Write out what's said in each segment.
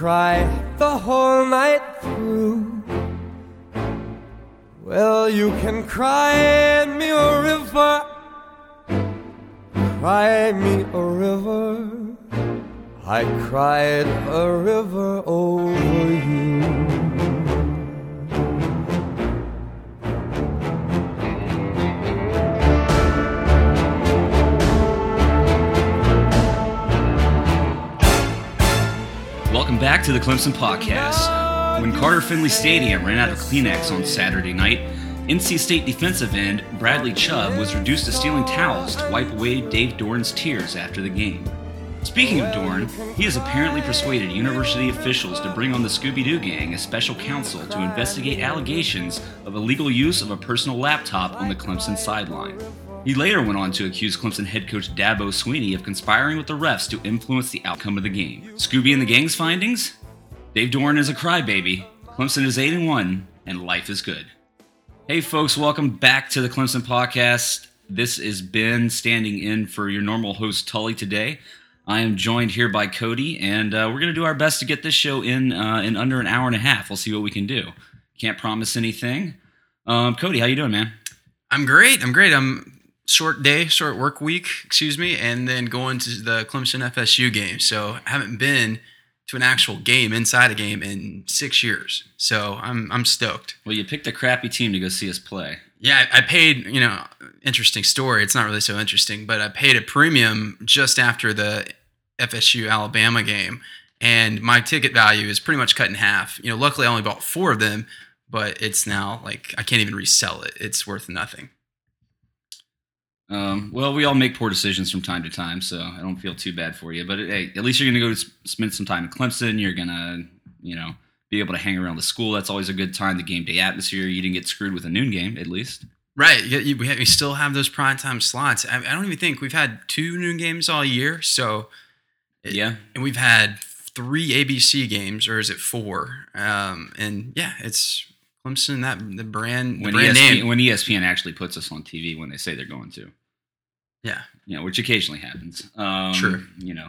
cry the whole night through. Well, you can cry me a river. Cry me a river. I cried a river over you. Back to the Clemson Podcast. When Carter Finley Stadium ran out of Kleenex on Saturday night, NC State defensive end Bradley Chubb was reduced to stealing towels to wipe away Dave Doeren's tears after the game. Speaking of Doeren, he has apparently persuaded university officials to bring on the Scooby Doo Gang as special counsel to investigate allegations of illegal use of a personal laptop on the Clemson sideline. He later went on to accuse Clemson head coach Dabo Swinney of conspiring with the refs to influence the outcome of the game. Scooby and the gang's findings? Dave Doeren is a crybaby. Clemson is 8 and 1, and life is good. Hey, folks, welcome back to the Clemson Podcast. This is Ben standing in for your normal host, Tully, today. I am joined here by Cody, and uh, we're going to do our best to get this show in uh, in under an hour and a half. We'll see what we can do. Can't promise anything. Um, Cody, how you doing, man? I'm great. I'm great. I'm short day, short work week, excuse me, and then going to the Clemson FSU game. So I haven't been to an actual game inside a game in six years. So I'm I'm stoked. Well, you picked a crappy team to go see us play. Yeah, I I paid. You know, interesting story. It's not really so interesting, but I paid a premium just after the FSU Alabama game, and my ticket value is pretty much cut in half. You know, luckily I only bought four of them, but it's now like I can't even resell it. It's worth nothing. Um, well, we all make poor decisions from time to time, so I don't feel too bad for you. But hey, at least you're going to go spend some time in Clemson. You're going to, you know, be able to hang around the school. That's always a good time. The game day atmosphere. You didn't get screwed with a noon game, at least. Right. You, you, we, have, we still have those prime time slots. I, I don't even think we've had two noon games all year. So, it- Yeah. and we've had three ABC games, or is it four? Um, and yeah, it's Clemson. That the brand, the When brand ESPN, name. when ESPN actually puts us on TV when they say they're going to, yeah. you know, which occasionally happens. Um, True. You know,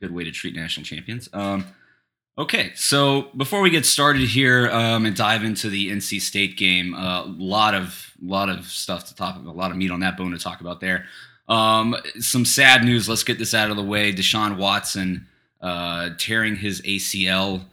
good way to treat national champions. Um, okay, so before we get started here um, and dive into the NC State game, a lot of lot of stuff to talk about, a lot of meat on that bone to talk about there. Um, some sad news. Let's get this out of the way. Deshaun Watson uh, tearing his ACL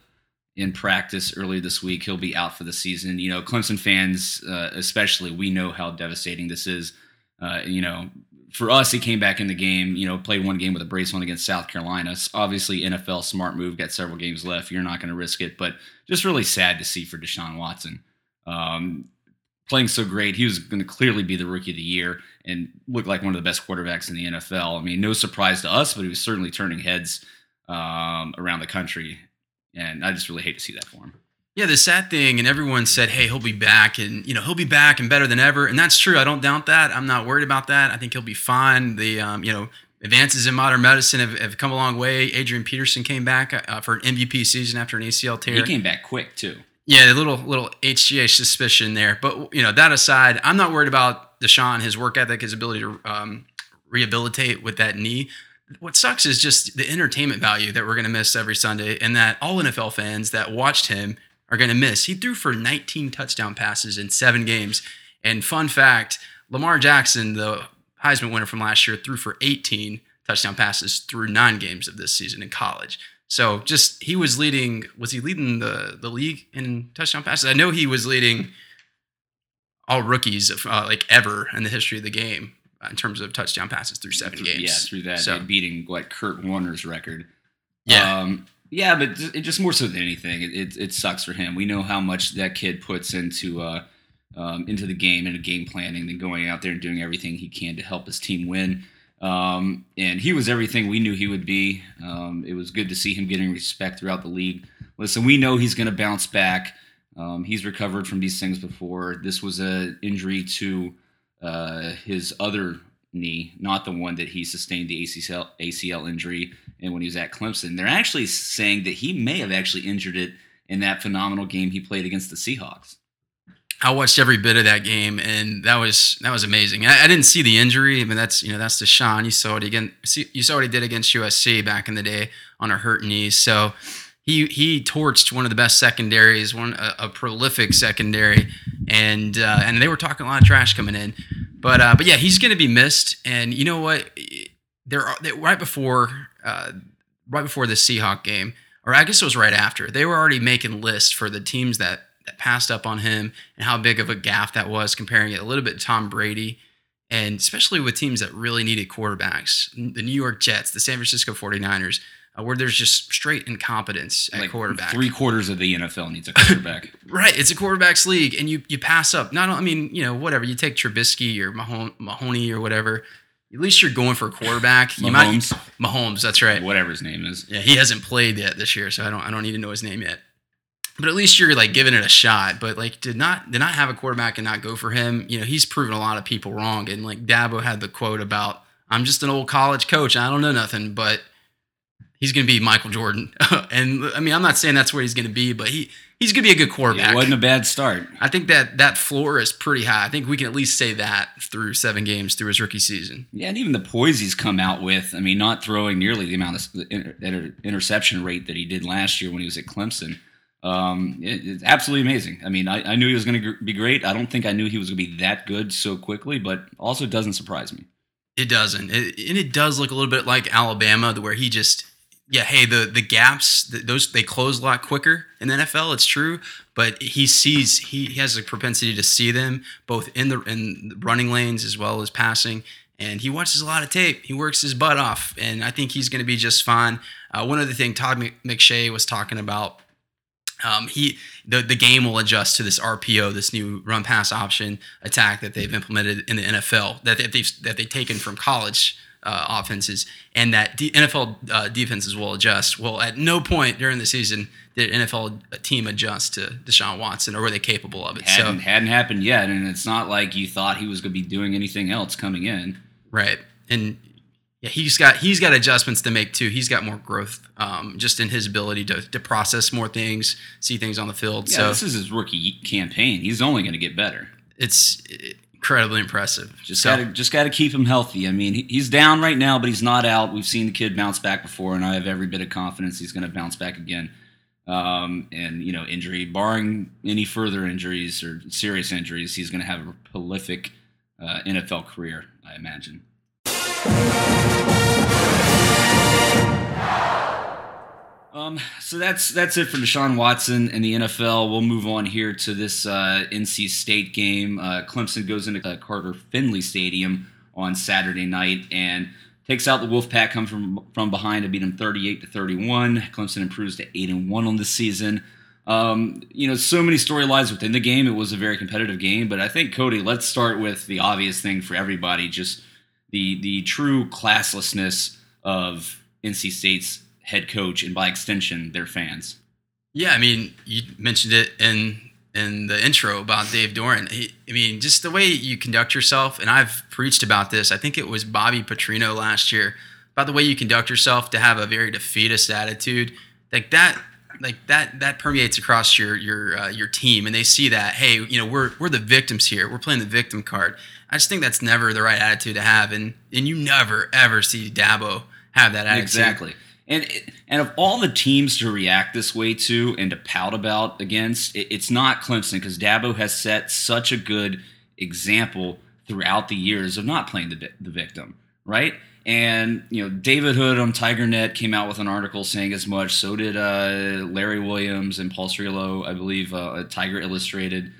in practice early this week. He'll be out for the season. You know, Clemson fans, uh, especially, we know how devastating this is. Uh, you know, for us, he came back in the game. You know, played one game with a brace on against South Carolina. Obviously, NFL smart move. Got several games left. You're not going to risk it, but just really sad to see for Deshaun Watson. Um, playing so great, he was going to clearly be the rookie of the year and look like one of the best quarterbacks in the NFL. I mean, no surprise to us, but he was certainly turning heads um, around the country, and I just really hate to see that for him. Yeah, the sad thing, and everyone said, "Hey, he'll be back, and you know he'll be back and better than ever," and that's true. I don't doubt that. I'm not worried about that. I think he'll be fine. The um, you know advances in modern medicine have, have come a long way. Adrian Peterson came back uh, for an MVP season after an ACL tear. He came back quick too. Yeah, a little little HGH suspicion there, but you know that aside, I'm not worried about Deshaun, his work ethic, his ability to um, rehabilitate with that knee. What sucks is just the entertainment value that we're going to miss every Sunday, and that all NFL fans that watched him are going to miss. He threw for 19 touchdown passes in seven games, and fun fact: Lamar Jackson, the Heisman winner from last year, threw for 18 touchdown passes through nine games of this season in college. So just he was leading. Was he leading the the league in touchdown passes? I know he was leading all rookies of uh, like ever in the history of the game in terms of touchdown passes through seven games. Yeah, through that, So- beating what Kurt Warner's record. Yeah. Um, yeah, but it just more so than anything, it, it, it sucks for him. We know how much that kid puts into uh, um, into the game and game planning and going out there and doing everything he can to help his team win. Um, and he was everything we knew he would be. Um, it was good to see him getting respect throughout the league. Listen, we know he's going to bounce back. Um, he's recovered from these things before. This was a injury to uh, his other knee, not the one that he sustained the ACL ACL injury and when he was at Clemson. They're actually saying that he may have actually injured it in that phenomenal game he played against the Seahawks. I watched every bit of that game, and that was that was amazing. I, I didn't see the injury. I mean, that's you know that's Deshaun. You saw it again. You saw what he did against USC back in the day on a hurt knee. So he he torched one of the best secondaries, one a, a prolific secondary, and uh, and they were talking a lot of trash coming in. But uh, but yeah, he's going to be missed. And you know what? There are right before uh, right before the Seahawk game, or I guess it was right after. They were already making lists for the teams that that passed up on him and how big of a gaff that was, comparing it a little bit to Tom Brady. And especially with teams that really needed quarterbacks, the New York Jets, the San Francisco 49ers, uh, Uh, where there's just straight incompetence at Like quarterback. three quarters of the NFL needs a quarterback. Right, it's a quarterbacks league, and you you pass up. Not, I mean, you know, whatever. You take Trubisky or Mahon- Mahoney or whatever. At least you're going for a quarterback. You Mahomes. might Mahomes. That's right. Whatever his name is. Yeah, he hasn't played yet this year, so I don't I don't need to know his name yet. But at least you're like giving it a shot. But like did not did not have a quarterback and not go for him. You know, he's proven a lot of people wrong. And like Dabo had the quote about I'm just an old college coach. I don't know nothing, but he's gonna be Michael Jordan. and I mean, I'm not saying that's where he's gonna be, but he he's gonna be a good quarterback. It wasn't a bad start. I think that that floor is pretty high. I think we can at least say that through seven games through his rookie season. Yeah, and even the poise he's come out with. I mean, not throwing nearly the amount of inter- interception rate that he did last year when he was at Clemson. Um, it- it's absolutely amazing. I mean, I, I knew he was going to be great. I don't think I knew he was going to be that good so quickly, but also doesn't surprise me. It doesn't, it, and it does look a little bit like Alabama, where he just, yeah, hey, the the gaps, th those they close a lot quicker in the NFL. It's true, but he sees he, he has a propensity to see them both in the in running lanes as well as passing, and he watches a lot of tape. He works his butt off, and I think he's going to be just fine. Uh, one other thing, Todd McShay was talking about um, he the the game will adjust to this RPO, this new run pass option attack that they've implemented in the NFL that they- they've that they've taken from college uh, offenses, and that D- NFL uh, defenses will adjust. Well, at no point during the season did NFL team adjust to Deshaun Watson, or were they capable of it? Hadn't, so hadn't happened yet, and it's not like you thought he was going to be doing anything else coming in. right, and yeah, he's got he's got adjustments to make too. He's got more growth, um, just in his ability to to process more things, see things on the field. Yeah, so this is his rookie campaign. He's only going to get better. it's incredibly impressive. Just So- gotta just gotta keep him healthy. I mean, he's down right now, but he's not out. We've seen the kid bounce back before, and I have every bit of confidence he's going to bounce back again. Um, and you know, injury, barring any further injuries or serious injuries, he's going to have a prolific uh, NFL career, I imagine. Um, so that's that's it for Deshaun Watson and the NFL. We'll move on here to this uh, NC State game. Uh, Clemson goes into uh, Carter Finley Stadium on Saturday night and takes out the Wolfpack. Comes from from behind to beat them 38 to 31. Clemson improves to eight and one on the season. Um, you know, so many storylines within the game. It was a very competitive game, but I think Cody. Let's start with the obvious thing for everybody: just the the true classlessness of NC State's head coach and by extension their fans. Yeah, I mean, you mentioned it in in the intro about Dave Doeren. He, I mean, just the way you conduct yourself, and I've preached about this. I think it was Bobby Petrino last year about the way you conduct yourself to have a very defeatist attitude, like that. Like that, that permeates across your your uh, your team, and they see that. Hey, you know, we're we're the victims here. We're playing the victim card. I just think that's never the right attitude to have, and and you never ever see Dabo have that attitude. Exactly. And and of all the teams to react this way to and to pout about against, it, it's not Clemson because Dabo has set such a good example throughout the years of not playing the the victim, right? And you know, David Hood on TigerNet came out with an article saying as much. So did uh, Larry Williams and Paul Strelow, I believe, uh, Tiger Illustrated.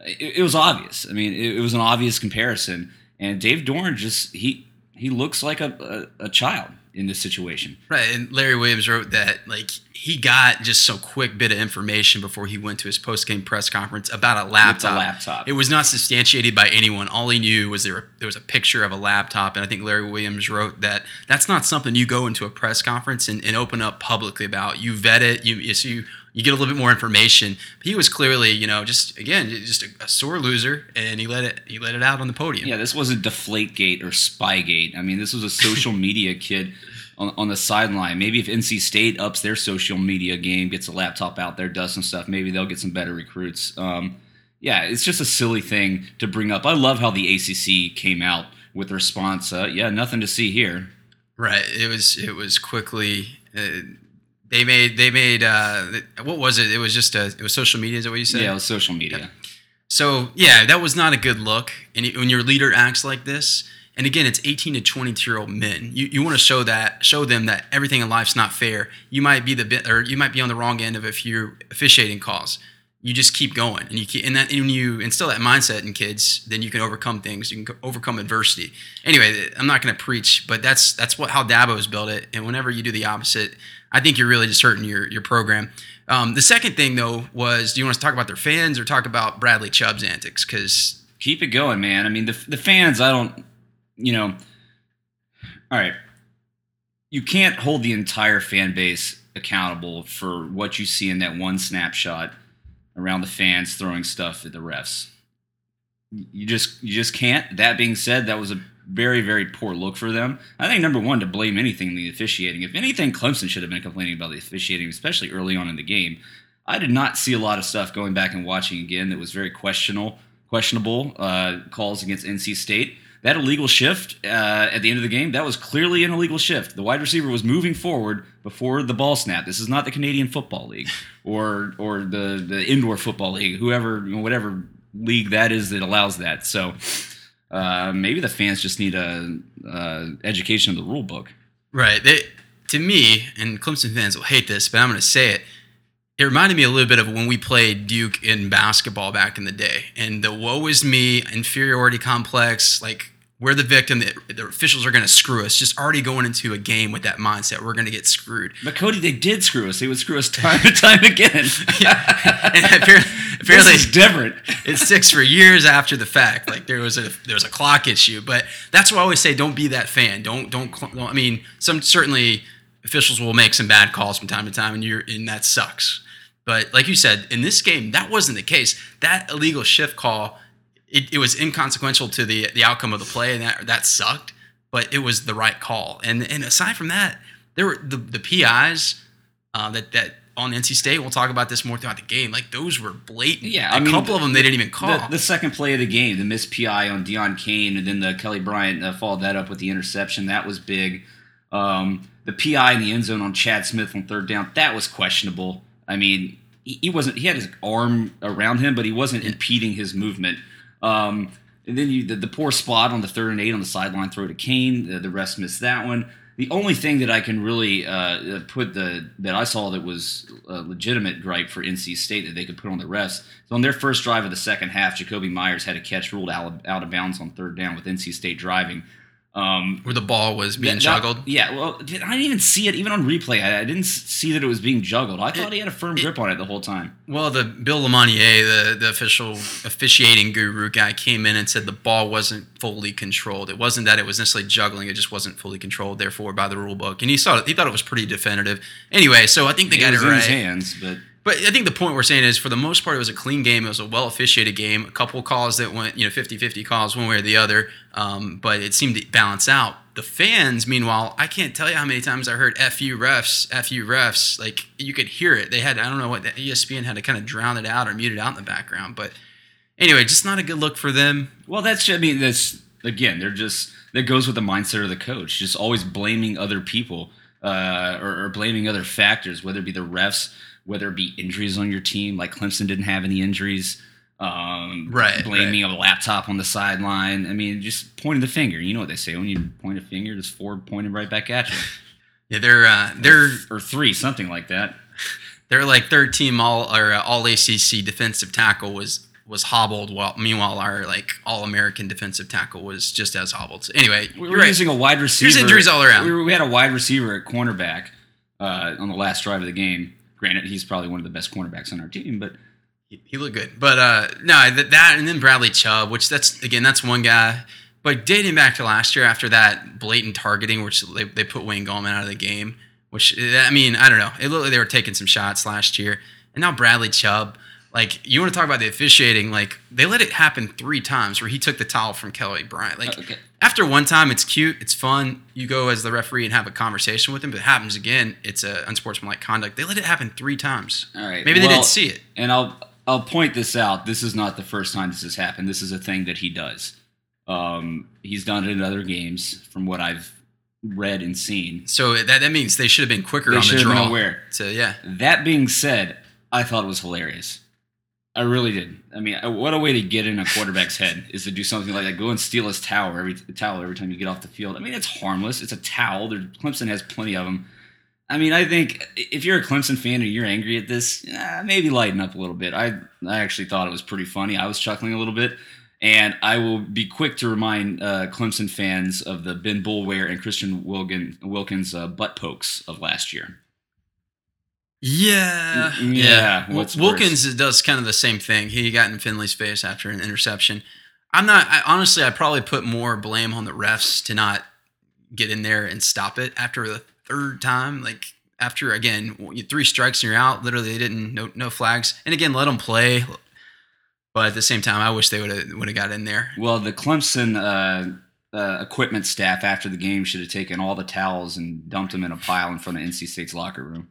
It, it was obvious. I mean, it, it was an obvious comparison. And Dave Doeren just he he looks like a, a, a child in this situation. Right, and Larry Williams wrote that like he got just some quick bit of information before he went to his post game press conference about a laptop. laptop. It was not substantiated by anyone. All he knew was there there was a picture of a laptop, and I think Larry Williams wrote that that's not something you go into a press conference and, and open up publicly about. You vet it. You you, so you get a little bit more information. He was clearly, you know, just again, just a, a, sore loser, and he let it he let it out on the podium. Yeah, this wasn't Deflategate or Spygate. I mean, this was a social media kid on, on the sideline. Maybe if NC State ups their social media game, gets a laptop out there, does some stuff, maybe they'll get some better recruits. Um, yeah, it's just a silly thing to bring up. I love how the ACC came out with response. Uh, yeah, nothing to see here. Right. It was it was quickly. Uh, they made they made uh, what was it? It was just a it was social media. Is that what you said? Yeah, it was social media. Yeah. So yeah, that was not a good look. And when your leader acts like this, and again, it's 18 to 22 year old men. You, you want to show that show them that everything in life's not fair. You might be the bit, or you might be on the wrong end of a few officiating calls. You just keep going, and you keep, and that and when you instill that mindset in kids, then you can overcome things. You can overcome adversity. Anyway, I'm not going to preach, but that's that's what how Dabo's built it. And whenever you do the opposite, I think you're really just hurting your your program. Um, the second thing though was, do you want to talk about their fans or talk about Bradley Chubb's antics? Because keep it going, man. I mean, the the fans, I don't, you know, all right, you can't hold the entire fan base accountable for what you see in that one snapshot around the fans throwing stuff at the refs. You just you just can't. That being said, that was a very very poor look for them. I think number one to blame anything the officiating. If anything, Clemson should have been complaining about the officiating, especially early on in the game. I did not see a lot of stuff going back and watching again that was very questionable questionable uh, calls against NC State. That illegal shift uh, at the end of the game, that was clearly an illegal shift. The wide receiver was moving forward before the ball snap. This is not the Canadian Football League or or the, the indoor football league, whoever whatever league that is that allows that. So uh, maybe the fans just need a, a education of the rule book. Right. They, to me, and Clemson fans will hate this, but I'm going to say it. It reminded me a little bit of when we played Duke in basketball back in the day, and the woe is me, inferiority complex, like we're the victim. The, the officials are going to screw us. Just already going into a game with that mindset, we're going to get screwed. But Cody, they did screw us. They would screw us time and time again. yeah. And apparently, apparently is different. it sticks for years after the fact. Like there was a there was a clock issue, but that's why I always say don't be that fan. Don't don't. don't I mean, some certainly officials will make some bad calls from time to time, and you're and that sucks. But like you said, in this game, that wasn't the case. That illegal shift call it, it was inconsequential to the the outcome of the play, and that that sucked. But it was the right call. And and aside from that, there were the the PIs uh, that that on NC State. We'll talk about this more throughout the game. Like those were blatant. Yeah, a I mean, couple of them they didn't even call. The, the, second play of the game, the missed PI on Deon Cain, and then the Kelly Bryant uh, followed that up with the interception. That was big. Um, the PI in the end zone on Chad Smith on third down, that was questionable. I mean, he, he wasn't. He had his arm around him, but he wasn't impeding his movement. Um, and then you the, the, poor spot on the third and eight on the sideline throw to Cain. The, the rest missed that one. The only thing that I can really uh, put the that I saw that was a legitimate gripe for NC State that they could put on the refs is on their first drive of the second half, Jakobi Myers had a catch ruled out, out of bounds on third down with NC State driving. Um, Where the ball was being that, juggled. yeah, well, I didn't even see it even on replay. I, I didn't see that it was being juggled. I thought it, he had a firm it, grip on it the whole time. Well, the Bill LeMonnier, the the official officiating guru guy, came in and said the ball wasn't fully controlled. It wasn't that it was necessarily juggling; it just wasn't fully controlled. Therefore, by the rule book, and he saw it, he thought it was pretty definitive. Anyway, so I think they it got it right. his hands, but but I think the point we're saying is for the most part, it was a clean game. It was a well officiated game. A couple calls that went, you know, 50 50 calls one way or the other. Um, but it seemed to balance out. The fans, meanwhile, I can't tell you how many times I heard FU refs, FU refs. Like you could hear it. They had, I don't know what, ESPN had to kind of drown it out or mute it out in the background. But anyway, just not a good look for them. Well, that's, I mean, that's, again, they're just, that goes with the mindset of the coach, just always blaming other people uh, or, or blaming other factors, whether it be the refs whether it be injuries on your team, like Clemson didn't have any injuries. um, Right, blaming a laptop on the sideline. I mean, just pointing the finger. You know what they say when you point a finger, there's four pointing right back at you, Yeah, they're uh, they're or three, something like that. they're like third team all or uh, all ACC defensive tackle was was hobbled. While meanwhile our like all American defensive tackle was just as hobbled. So anyway, We were right. using a wide receiver. There's injuries all around. We, were- we had a wide receiver at cornerback uh, on the last drive of the game. Granted, he's probably one of the best cornerbacks on our team, but he, he looked good. But uh, no, that, that and then Bradley Chubb, which that's again that's one guy. But dating back to last year, after that blatant targeting, which they, they put Wayne Gallman out of the game, which I mean I don't know, it looked like they were taking some shots last year, and now Bradley Chubb. Like you want to talk about the officiating? Like they let it happen three times where he took the towel from Kelly Bryant. Like Okay. after one time, it's cute, it's fun. You go as the referee and have a conversation with him. But it happens again, it's a unsportsmanlike conduct. They let it happen three times. all right. Maybe they didn't see it. And I'll I'll point this out. This is not the first time this has happened. This is a thing that he does. Um, he's done it in other games, from what I've read and seen. So that, that means they should have been quicker They on the should have draw. been aware. So yeah, That being said, I thought it was hilarious. I really did. I mean, what a way to get in a quarterback's head is to do something like that. Go and steal his towel every towel every time you get off the field. I mean, it's harmless. It's a towel. There, Clemson has plenty of them. I mean, I think if you're a Clemson fan and you're angry at this, eh, maybe lighten up a little bit. I I actually thought it was pretty funny. I was chuckling a little bit, and I will be quick to remind uh, Clemson fans of the Ben Boulware and Christian Wilkin, Wilkins uh, butt pokes of last year. Yeah, Mm, yeah, what's Wilkins does kind of the same thing. He got in Finley's face after an interception. I'm not. I, honestly, I probably put more blame on the refs to not get in there and stop it after the third time. Like after again three strikes and you're out. Literally, they didn't no no flags. And again, let them play. But at the same time, I wish they would have would have got in there. Well, the Clemson uh, uh, equipment staff after the game should have taken all the towels and dumped them in a pile in front of NC State's locker room.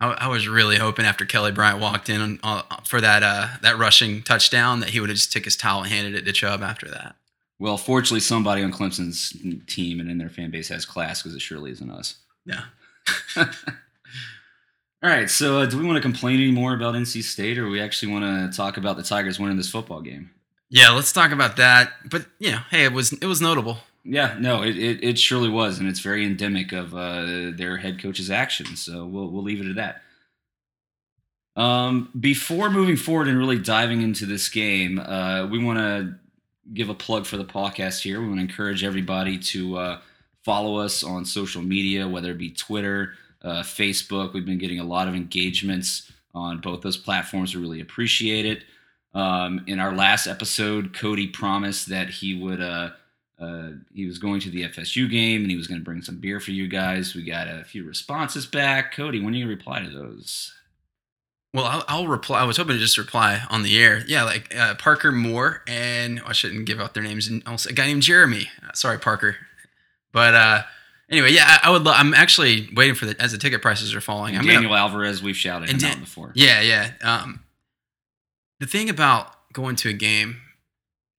I, I was really hoping after Kelly Bryant walked in on, uh, for that uh, that rushing touchdown that he would have just took his towel and handed it to Chubb after that. Well, fortunately, somebody on Clemson's team and in their fan base has class because it surely isn't us. Yeah. All right, so uh, do we want to complain anymore about NC State, or we actually want to talk about the Tigers winning this football game? Yeah, let's talk about that. But you know, hey, it was it was notable. Yeah, no, it, it, it surely was, and it's very endemic of uh, their head coach's actions. So we'll we'll leave it at that. Um, before moving forward and really diving into this game, uh, we want to give a plug for the podcast here. We want to encourage everybody to uh, follow us on social media, whether it be Twitter, uh, Facebook. We've been getting a lot of engagements on both those platforms. We really appreciate it. Um, in our last episode, Cody promised that he would. Uh, he was going to the FSU game and he was going to bring some beer for you guys. We got a few responses back. Cody, when are you going to reply to those? Well, I'll, I'll reply. I was hoping to just reply on the air. Yeah, like uh, Parker Moore and I shouldn't give out their names. And also a guy named Jeremy. Uh, sorry, Parker. But uh, anyway, yeah, I, I would. Lo- I'm actually waiting for the as the ticket prices are falling. I'm Daniel gonna, Alvarez, we've shouted him And out before. Yeah, yeah. Um, the thing about going to a game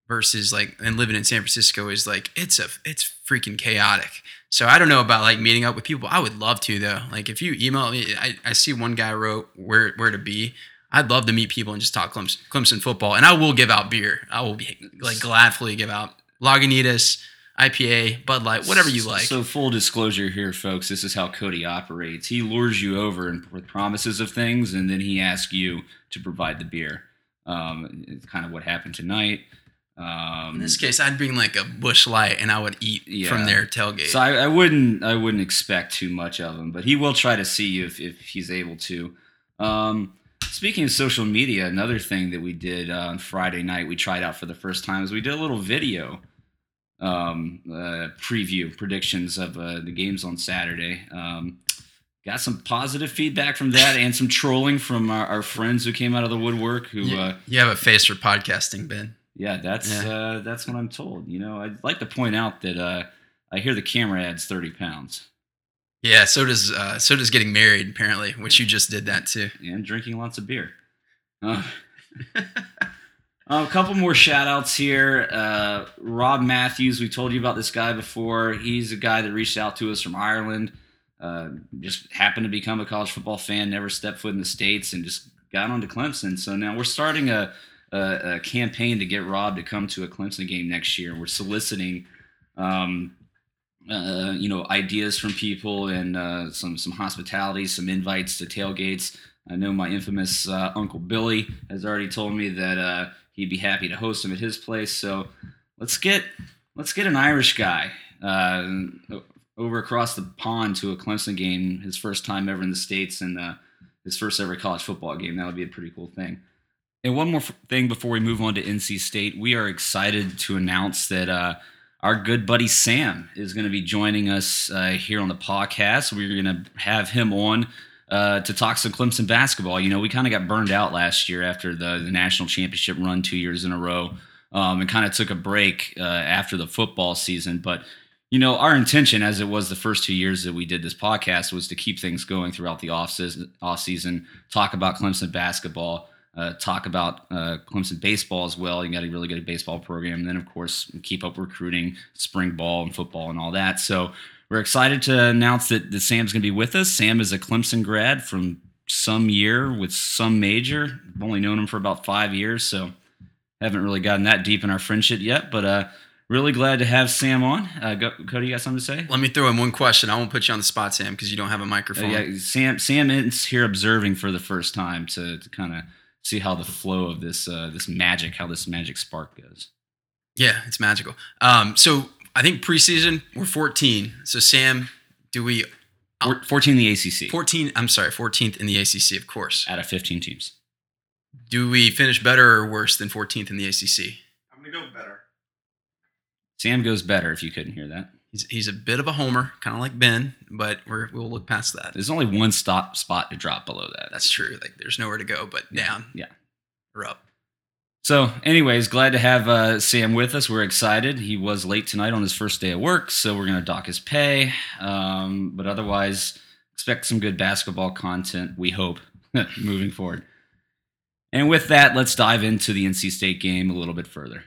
versus like and living in San Francisco is like it's a it's freaking chaotic. So I don't know about like meeting up with people. I would love to though. Like if you email me, I, I see one guy wrote where where to be. I'd love to meet people and just talk Clemson, Clemson football. And I will give out beer. I will be like gladfully give out Lagunitas, IPA, Bud Light, whatever you like. So full disclosure here, folks. This is how Cody operates. He lures you over and with promises of things, and then he asks you to provide the beer. Um, it's kind of what happened tonight. Um, in this case, I'd bring like a Busch Light and I would eat Yeah. from their tailgate. So I, I wouldn't I wouldn't expect too much of him, but he will try to see you if, if he's able to. Um, speaking of social media, another thing that we did uh, on Friday night, we tried out for the first time, is we did a little video um, uh, preview predictions of uh, the games on Saturday. Um, got some positive feedback from that and some trolling from our, our friends who came out of the woodwork. Who, you, uh, you have a face for podcasting, Ben. Yeah, that's Yeah. Uh, that's what I'm told. You know, I'd like to point out that uh, I hear the camera adds 30 pounds. Yeah, so does uh, so does getting married apparently, which you just did that too. and drinking lots of beer. Uh, a couple more shout outs here. Uh, Rob Matthews, we told you about this guy before. He's a guy that reached out to us from Ireland. Uh, just happened to become a college football fan, never stepped foot in the States, and just got onto Clemson. So now we're starting a, a, a campaign to get Rob to come to a Clemson game next year. We're soliciting, um, uh, you know, ideas from people and uh, some some hospitality, some invites to tailgates. I know my infamous uh, Uncle Billy has already told me that uh, he'd be happy to host him at his place. So let's get let's get an Irish guy uh, over across the pond to a Clemson game, his first time ever in the states, and uh, his first ever college football game. That would be a pretty cool thing. And one more thing before we move on to NC State, we are excited to announce that uh, our good buddy Sam is going to be joining us uh, here on the podcast. We're going to have him on uh, to talk some Clemson basketball. You know, we kind of got burned out last year after the, the national championship run two years in a row um, and kind of took a break uh, after the football season. But you know, our intention, as it was the first two years that we did this podcast, was to keep things going throughout the off season, off season talk about Clemson basketball, uh, talk about uh, Clemson baseball as well. You got a really good baseball program, and then of course keep up recruiting, spring ball and football and all that. So we're excited to announce that, that Sam's going to be with us. Sam is a Clemson grad from some year with some major. I've only known him for about five years, so haven't really gotten that deep in our friendship yet, but. uh Really glad to have Sam on. Uh, go, Cody, you got something to say? Let me throw in one question. I won't put you on the spot, Sam, because you don't have a microphone. Uh, yeah, Sam. Sam is here observing for the first time to, to kind of see how the flow of this uh, this magic, how this magic spark goes. Yeah, it's magical. Um, so I think preseason we're 14. So Sam, do we? Four, 14 in the ACC. 14. I'm sorry, 14th in the ACC, of course. Out of 15 teams. Do we finish better or worse than 14th in the ACC? I'm gonna go better. Sam goes better if you couldn't hear that. He's, he's a bit of a homer, kind of like Ben, but we're, we'll look past that. There's only one stop spot to drop below that. That's true. Like there's nowhere to go but down. Yeah. Or up. So, anyways, glad to have uh, Sam with us. We're excited. He was late tonight on his first day of work, so we're going to dock his pay. Um, but otherwise, expect some good basketball content, we hope, moving forward. And with that, let's dive into the NC State game a little bit further.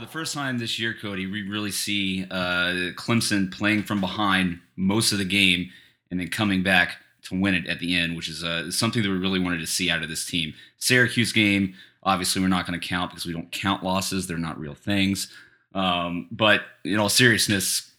For the first time this year, Cody, we really see uh, Clemson playing from behind most of the game and then coming back to win it at the end, which is uh, something that we really wanted to see out of this team. Syracuse game, obviously, we're not going to count because we don't count losses; they're not real things. Um, but in all seriousness,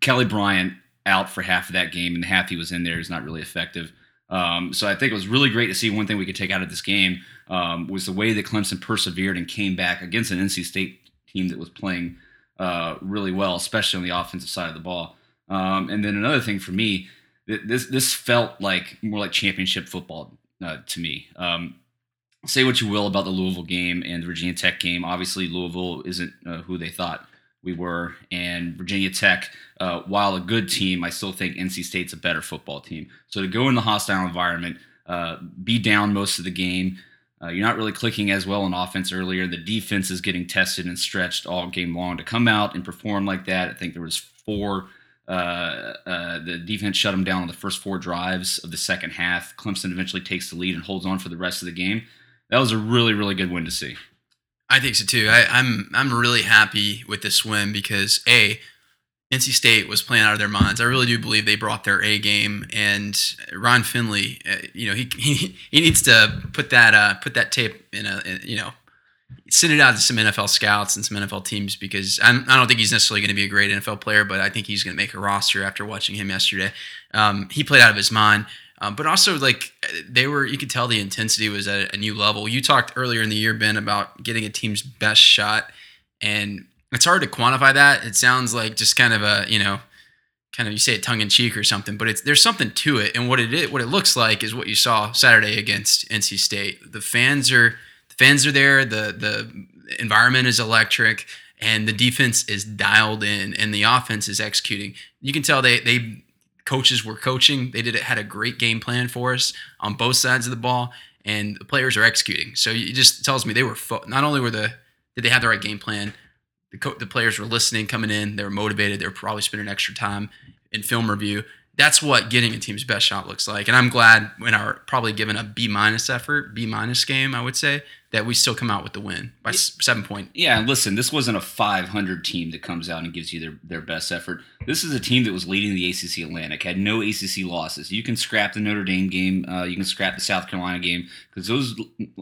Kelly Bryant out for half of that game, and the half he was in there is not really effective. Um, so I think it was really great to see. One thing we could take out of this game um, was the way that Clemson persevered and came back against an NC State team that was playing uh, really well, especially on the offensive side of the ball. Um, and then another thing for me, this this felt like more like championship football uh, to me. Um, say what you will about the Louisville game and the Virginia Tech game. Obviously, Louisville isn't uh, who they thought we were, and Virginia Tech, uh, while a good team, I still think NC State's a better football team. So to go in the hostile environment, uh, be down most of the game. Uh, you're not really clicking as well on offense earlier. The defense is getting tested and stretched all game long to come out and perform like that. I think there was four. Uh, uh, the defense shut them down on the first four drives of the second half. Clemson eventually takes the lead and holds on for the rest of the game. That was a really, really good win to see. I think so too. I, I'm I'm really happy with this win because a NC State was playing out of their minds. I really do believe they brought their A game, and Ryan Finley, uh, you know, he, he he needs to put that uh, put that tape in a in, you know send it out to some NFL scouts and some NFL teams because I'm, I do not think he's necessarily going to be a great NFL player, but I think he's going to make a roster after watching him yesterday. Um, he played out of his mind. Um, but also, like they were, you could tell the intensity was at a new level. You talked earlier in the year, Ben, about getting a team's best shot, and it's hard to quantify that. It sounds like just kind of a, you know, kind of you say it tongue in cheek or something, but it's there's something to it. And what it is, what it looks like is what you saw Saturday against NC State. The fans are the fans are there. The the environment is electric, and the defense is dialed in, and the offense is executing. You can tell they they coaches were coaching. They did it had a great game plan for us on both sides of the ball, and the players are executing. So it just tells me they were fo- not only were the did they have the right game plan the, co- the players were listening, coming in. They were motivated. They were probably spending extra time in film review. That's what getting a team's best shot looks like. And I'm glad when our probably given a B minus effort, B minus game, I would say. that we still come out with the win by s- seven point. Yeah, and listen, this wasn't a 500 team that comes out and gives you their, their best effort. This is a team that was leading the ACC Atlantic, had no ACC losses. You can scrap the Notre Dame game, uh, you can scrap the South Carolina game, because those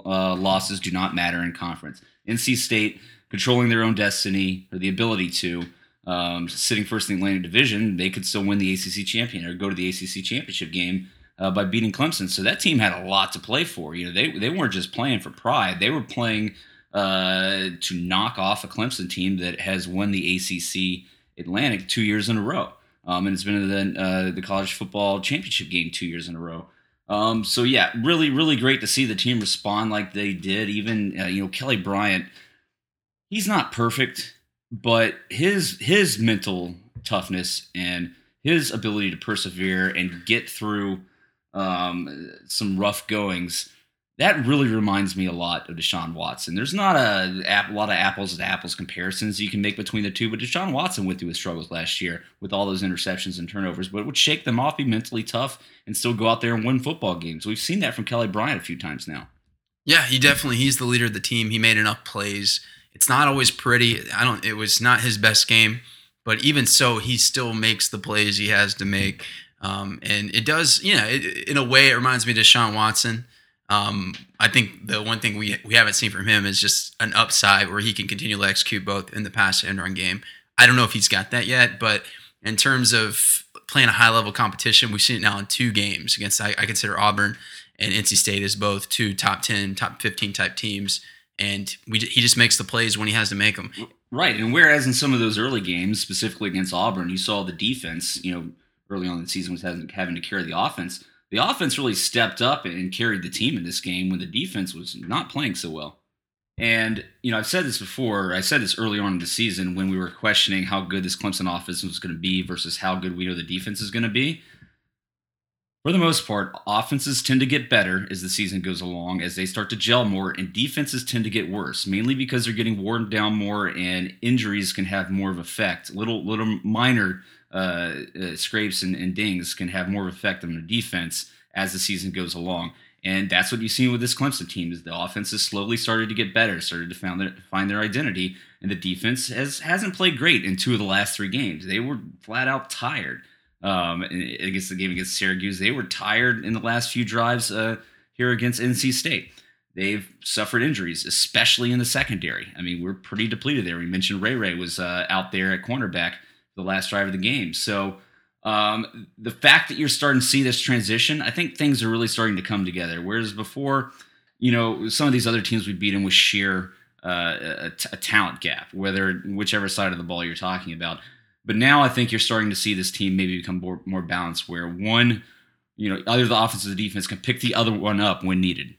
uh, losses do not matter in conference. NC State controlling their own destiny, or the ability to, um, sitting first in the Atlantic Division, they could still win the ACC champion or go to the ACC championship game uh, by beating Clemson. So that team had a lot to play for. You know, they they weren't just playing for pride; they were playing uh, to knock off a Clemson team that has won the ACC Atlantic two years in a row, um, and it's been in the uh, the college football championship game two years in a row. Um, so yeah, really, really great to see the team respond like they did. Even uh, you know Kelly Bryant, he's not perfect, but his his mental toughness and his ability to persevere and get through um, some rough goings. That really reminds me a lot of Deshaun Watson. There's not a, a lot of apples to apples comparisons you can make between the two, but Deshaun Watson went through his struggles last year with all those interceptions and turnovers, but would shake them off, be mentally tough, and still go out there and win football games. We've seen that from Kelly Bryant a few times now. Yeah, he definitely he's the leader of the team. He made enough plays. It's not always pretty. I don't. It was not his best game, but even so, he still makes the plays he has to make. Um, and it does, you know, it, in a way, it reminds me of Deshaun Watson. Um, I think the one thing we we haven't seen from him is just an upside where he can continue to execute both in the pass and run game. I don't know if he's got that yet, but in terms of playing a high level competition, we've seen it now in two games against I, I consider Auburn and NC State as both two top ten, top fifteen type teams, and we he just makes the plays when he has to make them. Right, and whereas in some of those early games, specifically against Auburn, you saw the defense, you know, early on in the season was having, having to carry the offense. The offense really stepped up and carried the team in this game when the defense was not playing so well. And, you know, I've said this before. I said this early on in the season when we were questioning how good this Clemson offense was going to be versus how good we know the defense is going to be. For the most part, offenses tend to get better as the season goes along, as they start to gel more, and defenses tend to get worse, mainly because they're getting worn down more, and injuries can have more of effect. Little, little minor uh, uh, scrapes and, and, dings can have more of effect on the defense as the season goes along. And that's what you've seen with this Clemson team is the offense has slowly started to get better, started to find their, find their identity, and the defense has hasn't played great in two of the last three games. They were flat out tired um, against the game against Syracuse. They were tired in the last few drives uh, here against NC State. They've suffered injuries, especially in the secondary. I mean, we're pretty depleted there. We mentioned Ray Ray was uh, out there at cornerback the last drive of the game. So um, the fact that you're starting to see this transition, I think things are really starting to come together. Whereas before, you know, some of these other teams we beat them with sheer uh, a, a talent gap, whether whichever side of the ball you're talking about. But now I think you're starting to see this team maybe become more, more balanced, where one, you know, either the offense or the defense can pick the other one up when needed.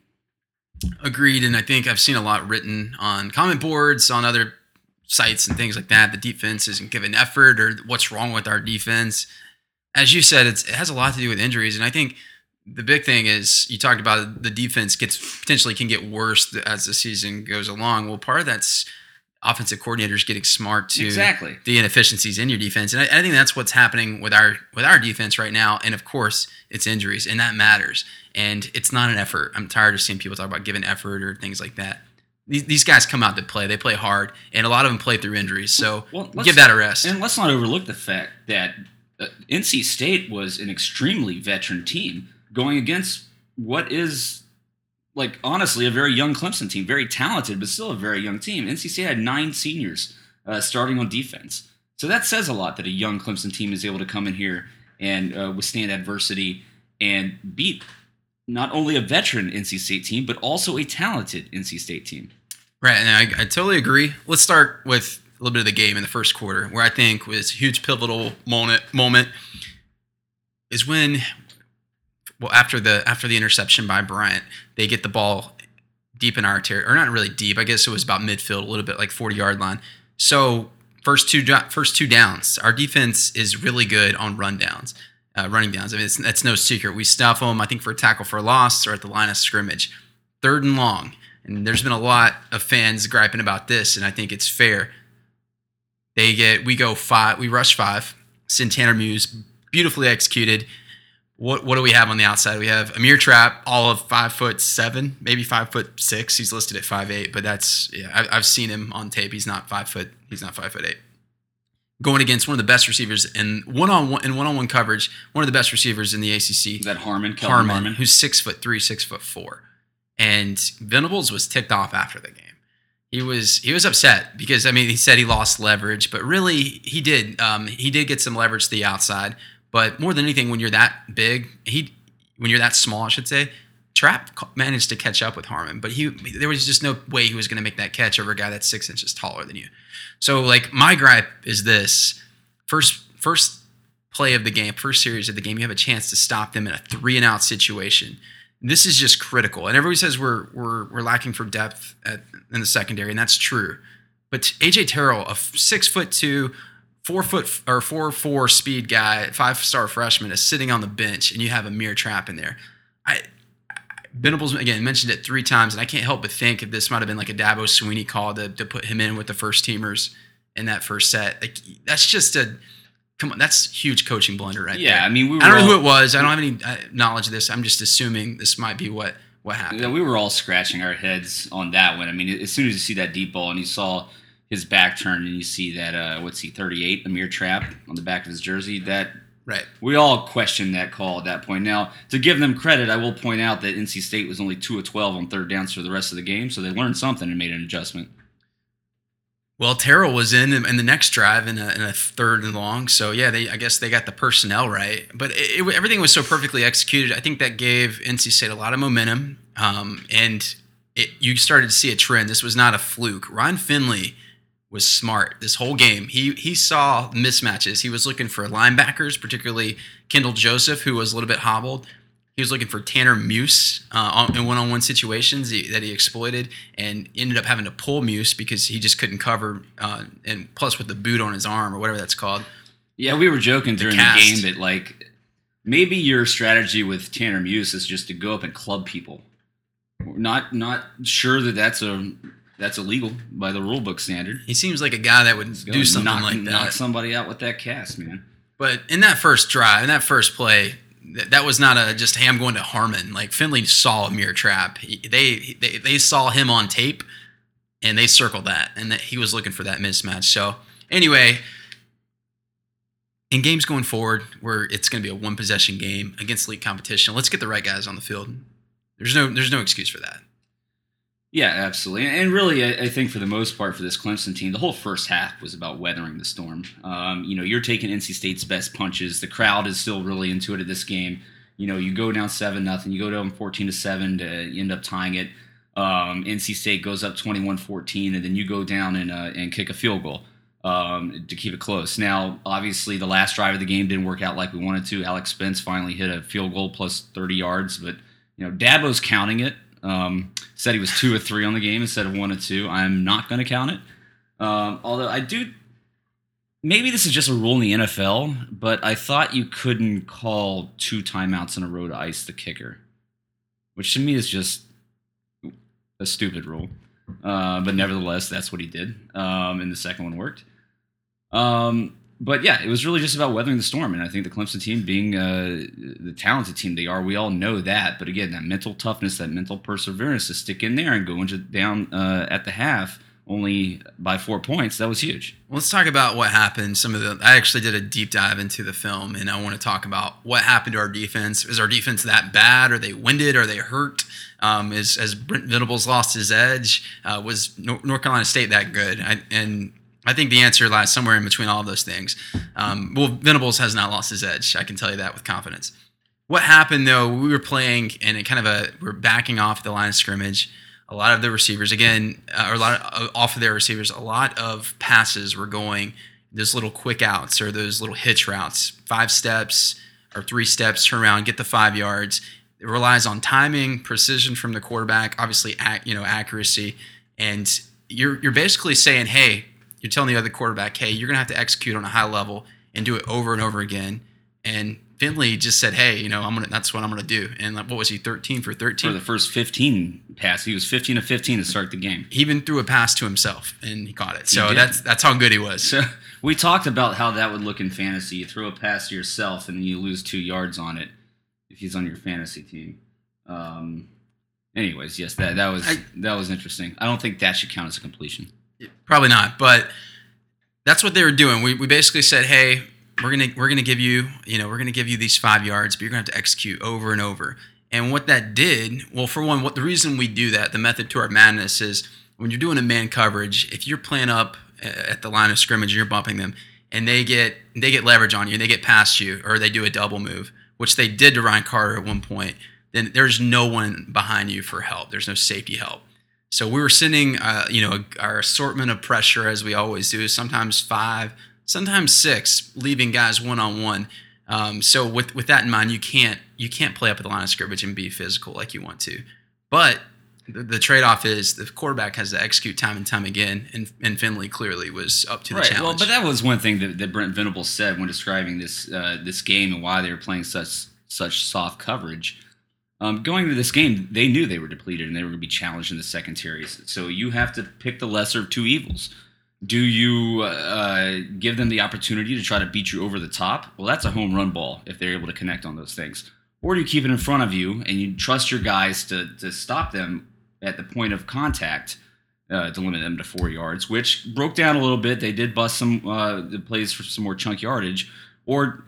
Agreed, and I think I've seen a lot written on comment boards, on other sites and things like that. The defense isn't giving effort, or what's wrong with our defense. As you said, it has a lot to do with injuries, and I think the big thing is you talked about the defense gets potentially can get worse as the season goes along. Well, part of that's offensive coordinators getting smart to exactly the inefficiencies in your defense, and I, I, think that's what's happening with our with our defense right now. And of course, it's injuries, and that matters. And it's not an effort. I'm tired of seeing people talk about giving effort or things like that these, these guys come out to play. They play hard, and a lot of them play through injuries. So well, give that a rest. And let's not overlook the fact that uh, NC State was an extremely veteran team going against what is like honestly a very young Clemson team, very talented, but still a very young team. NC State had nine seniors uh, starting on defense, so that says a lot that a young Clemson team is able to come in here and uh, withstand adversity and beat not only a veteran NC State team, but also a talented NC State team. Right, and I, I totally agree. Let's start with a little bit of the game in the first quarter, where I think was a huge pivotal moment. Moment is when, well, after the after the interception by Bryant, they get the ball deep in our territory, or not really deep. I guess it was about midfield, a little bit like forty yard line. So first two first two downs, our defense is really good on rundowns, uh, running downs. I mean, it's no secret. We stuff them. I think for a tackle for a loss or at the line of scrimmage. Third and long and there's been a lot of fans griping about this, and I think it's fair. They get we go five, we rush five. Send Tanner Muse, beautifully executed. What what do we have on the outside? We have Amir Trapp, all of five foot seven, maybe five foot six. He's listed at five eight, but that's yeah. I, I've seen him on tape. He's not five foot. He's not five foot eight. Going against one of the best receivers in one on one in one on one coverage, one of the best receivers in the ACC. Is that Harmon? Kelvin Harmon, Harmon? who's six foot three, six foot four, and Venables was ticked off after the game. He was he was upset because I mean he said he lost leverage, but really he did. Um, he did get some leverage to the outside, but more than anything, when you're that big, he when you're that small, I should say, Trapp managed to catch up with Harmon, but he there was just no way he was going to make that catch over a guy that's six inches taller than you. So like my gripe is this: first first play of the game, first series of the game, you have a chance to stop them in a three and out situation. This is just critical. And everybody says we're we're we're lacking for depth at, in the secondary, and that's true. But AJ Terrell, a six foot two, four foot or four four speed guy, five star freshman, is sitting on the bench, and you have Amir Trapp in there. I Venables again mentioned it three times, and I can't help but think if this might have been like a Dabo Swinney call to, to put him in with the first teamers in that first set. Like that's just a come on, that's huge coaching blunder right Yeah, there. I mean, we I don't were know who it was. I don't have any uh, knowledge of this. I'm just assuming this might be what what happened. Yeah, we were all scratching our heads on that one. I mean, as soon as you see that deep ball and you saw his back turned and you see that uh, what's he 38 Amir Trapp on the back of his jersey, that Right. we all questioned that call at that point. Now, to give them credit, I will point out that NC State was only two of 12 on third downs for the rest of the game, so they learned something and made an adjustment. Well, Terrell was in in the next drive in a, in a third and long. So yeah, they I guess they got the personnel right, but it, it- everything was so perfectly executed. I think that gave NC State a lot of momentum, um, and it, you started to see a trend. This was not a fluke. Ryan Finley was smart this whole game. He he saw mismatches. He was looking for linebackers, particularly Kendall Joseph, who was a little bit hobbled. He was looking for Tanner Muse uh, in one-on-one situations that he exploited, and ended up having to pull Muse because he just couldn't cover. Uh, and plus, with the boot on his arm or whatever that's called, Yeah, we were joking during the, cast. game that like maybe your strategy with Tanner Muse is just to go up and club people. Not not sure that that's a that's illegal by the rule book standard. he seems like a guy that would do something knock, like that. knock somebody out with that cast, man. But in that first drive, in that first play, that, that was not a just hey, I'm going to Harmon. Like Finley saw Amir Trapp. He, they, they they saw him on tape, and they circled that, and that he was looking for that mismatch. So anyway, in games going forward, where it's going to be a one possession game against league competition, let's get the right guys on the field. There's no there's no excuse for that. Yeah, absolutely. And really, I, think for the most part for this Clemson team, the whole first half was about weathering the storm. Um, you know, you're taking NC State's best punches. The crowd is still really into it at this game. You know, you go down seven nothing, you go down fourteen to seven to end up tying it. Um, NC State goes up 21-14, and then you go down and uh, and kick a field goal um, to keep it close. Now, obviously, the last drive of the game didn't work out like we wanted to. Alex Spence finally hit a field goal plus 30 yards, but you know, Dabo's counting it. Um, said he was two or three on the game instead of one or two. I'm not going to count it. Um, although I do, maybe this is just a rule in the NFL, but I thought you couldn't call two timeouts in a row to ice the kicker, which to me is just a stupid rule. Uh, but nevertheless, that's what he did, um, and the second one worked. Um, but yeah, it was really just about weathering the storm, and I think the Clemson team, being uh, the talented team they are, we all know that. But again, that mental toughness, that mental perseverance to stick in there and go into down uh, at the half only by four points, that was huge. Let's talk about what happened. Some of the I actually did a deep dive into the film, and I want to talk about what happened to our defense. Is our defense that bad? Are they winded? Are they hurt? Um, is as Brent Venables lost his edge? Uh, was North Carolina State that good? I, and I think the answer lies somewhere in between all of those things. Um, well, Venables has not lost his edge. I can tell you that with confidence. What happened though? We were playing and it kind of a we're backing off the line of scrimmage. A lot of the receivers, again, uh, or a lot of, uh, off of their receivers, a lot of passes were going those little quick outs or those little hitch routes, five steps or three steps, turn around, get the five yards. It relies on timing, precision from the quarterback, obviously, you know, accuracy, and you're you're basically saying, hey, you're telling the other quarterback, hey, you're gonna have to execute on a high level and do it over and over again. And Finley just said, hey, you know, I'm gonna that's what I'm gonna do. And like, what was he, 13 for 13? For the first 15 pass, he was 15 to 15 to start the game. he even threw a pass to himself and he caught it. So that's that's how good he was. So we talked about how that would look in fantasy. You throw a pass to yourself and you lose two yards on it. If he's on your fantasy team. Um, anyways, yes, that that was I- that was interesting. I don't think that should count as a completion. Probably not, but that's what they were doing. We, we basically said, hey, we're gonna we're gonna give you you know we're gonna give you these five yards, but you're gonna have to execute over and over. And what that did, well, for one, what the reason we do that, the method to our madness is when you're doing a man coverage, if you're playing up uh, at the line of scrimmage and you're bumping them, and they get they get leverage on you, they get past you, or they do a double move, which they did to Ryan Carter at one point, then there's no one behind you for help. There's no safety help. So we were sending, uh, you know, our assortment of pressure as we always do. Sometimes five, sometimes six, leaving guys one on one. Um, so with with that in mind, you can't you can't play up at the line of scrimmage and be physical like you want to. But the, the trade off is the quarterback has to execute time and time again, and, and Finley clearly was up to the Right. Well, challenge. but that was one thing that, that Brent Venables said when describing this uh, this game and why they were playing such such soft coverage. Um, going into this game, they knew they were depleted and they were going to be challenged in the secondaries. So you have to pick the lesser of two evils. Do you uh, give them the opportunity to try to beat you over the top? Well, that's a home run ball if they're able to connect on those things. Or do you keep it in front of you and you trust your guys to, to stop them at the point of contact uh, to limit them to four yards, which broke down a little bit. They did bust some uh, plays for some more chunk yardage. Or,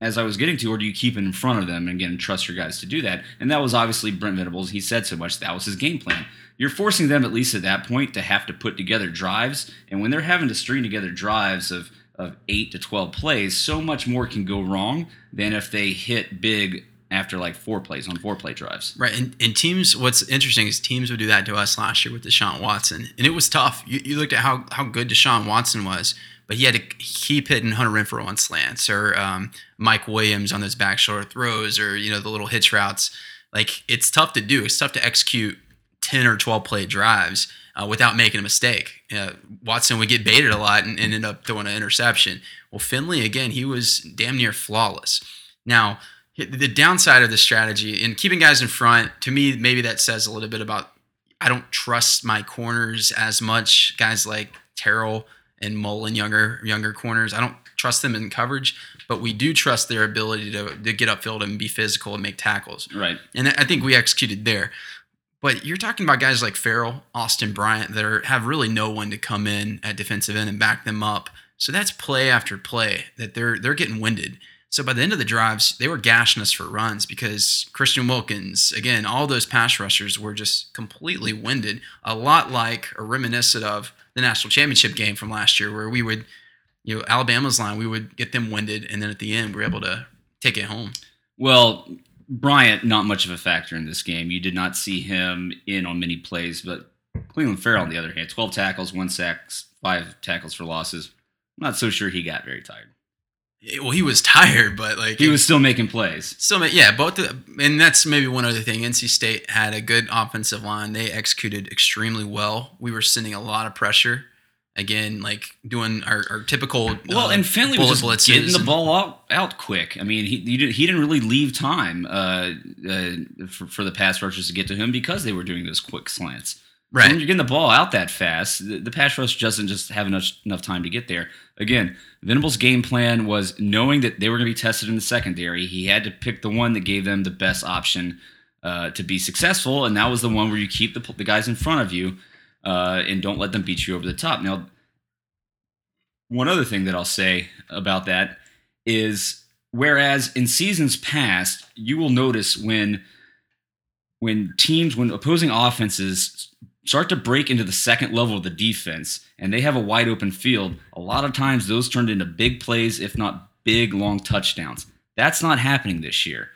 as I was getting to, or do you keep it in front of them and again trust your guys to do that? And that was obviously Brent Venables. He said so much. That was his game plan. You're forcing them, at least at that point, to have to put together drives. And when they're having to string together drives of of eight to twelve plays, so much more can go wrong than if they hit big after like four plays on four play drives. Right, and, and teams. What's interesting is teams would do that to us last year with Deshaun Watson, and it was tough. You, you looked at how how good Deshaun Watson was, but he had to keep hitting Hunter Renfrow on slants or um, Mike Williams on those back shoulder throws or you know the little hitch routes. Like it's tough to do. It's tough to execute ten or twelve play drives uh, without making a mistake. Uh, Watson would get baited a lot and end up throwing an interception. Well, Finley again, he was damn near flawless. Now the downside of the strategy and keeping guys in front to me maybe that says a little bit about i don't trust my corners as much guys like terrell and mullen younger younger corners i don't trust them in coverage but we do trust their ability to, to get upfield and be physical and make tackles Right. and i think we executed there but you're talking about guys like Ferrell, Austin Bryant that are, have really no one to come in at defensive end and back them up. So that's play after play that they're they're getting winded. So by the end of the drives, they were gashing us for runs because Christian Wilkins, again, all those pass rushers were just completely winded. A lot like or reminiscent of the national championship game from last year, where we would, you know, Alabama's line, we would get them winded, and then at the end, we are able to take it home. Well, Bryant, not much of a factor in this game. You did not see him in on many plays, but Clelin Ferrell, on the other hand, 12 tackles, one sack, five tackles for losses. I'm not so sure he got very tired. Well, he was tired, but like He was still making plays. So yeah, both the, and that's maybe one other thing. NC State had a good offensive line. They executed extremely well. We were sending a lot of pressure. Again, like doing our, our typical Well, uh, and Finley was just getting the ball out, out quick. I mean, he he, did, he didn't really leave time uh, uh, for, for the pass rushers to get to him because they were doing those quick slants. So Right. when you're getting the ball out that fast, the, the pass rush doesn't just have enough, enough time to get there. Again, Venable's game plan was knowing that they were going to be tested in the secondary. He had to pick the one that gave them the best option uh, to be successful, and that was the one where you keep the, the guys in front of you uh, and don't let them beat you over the top. Now, one other thing that I'll say about that is whereas in seasons past, you will notice when when teams, when opposing offenses start to break into the second level of the defense and they have a wide open field, a lot of times those turned into big plays, if not big, long touchdowns. That's not happening this year.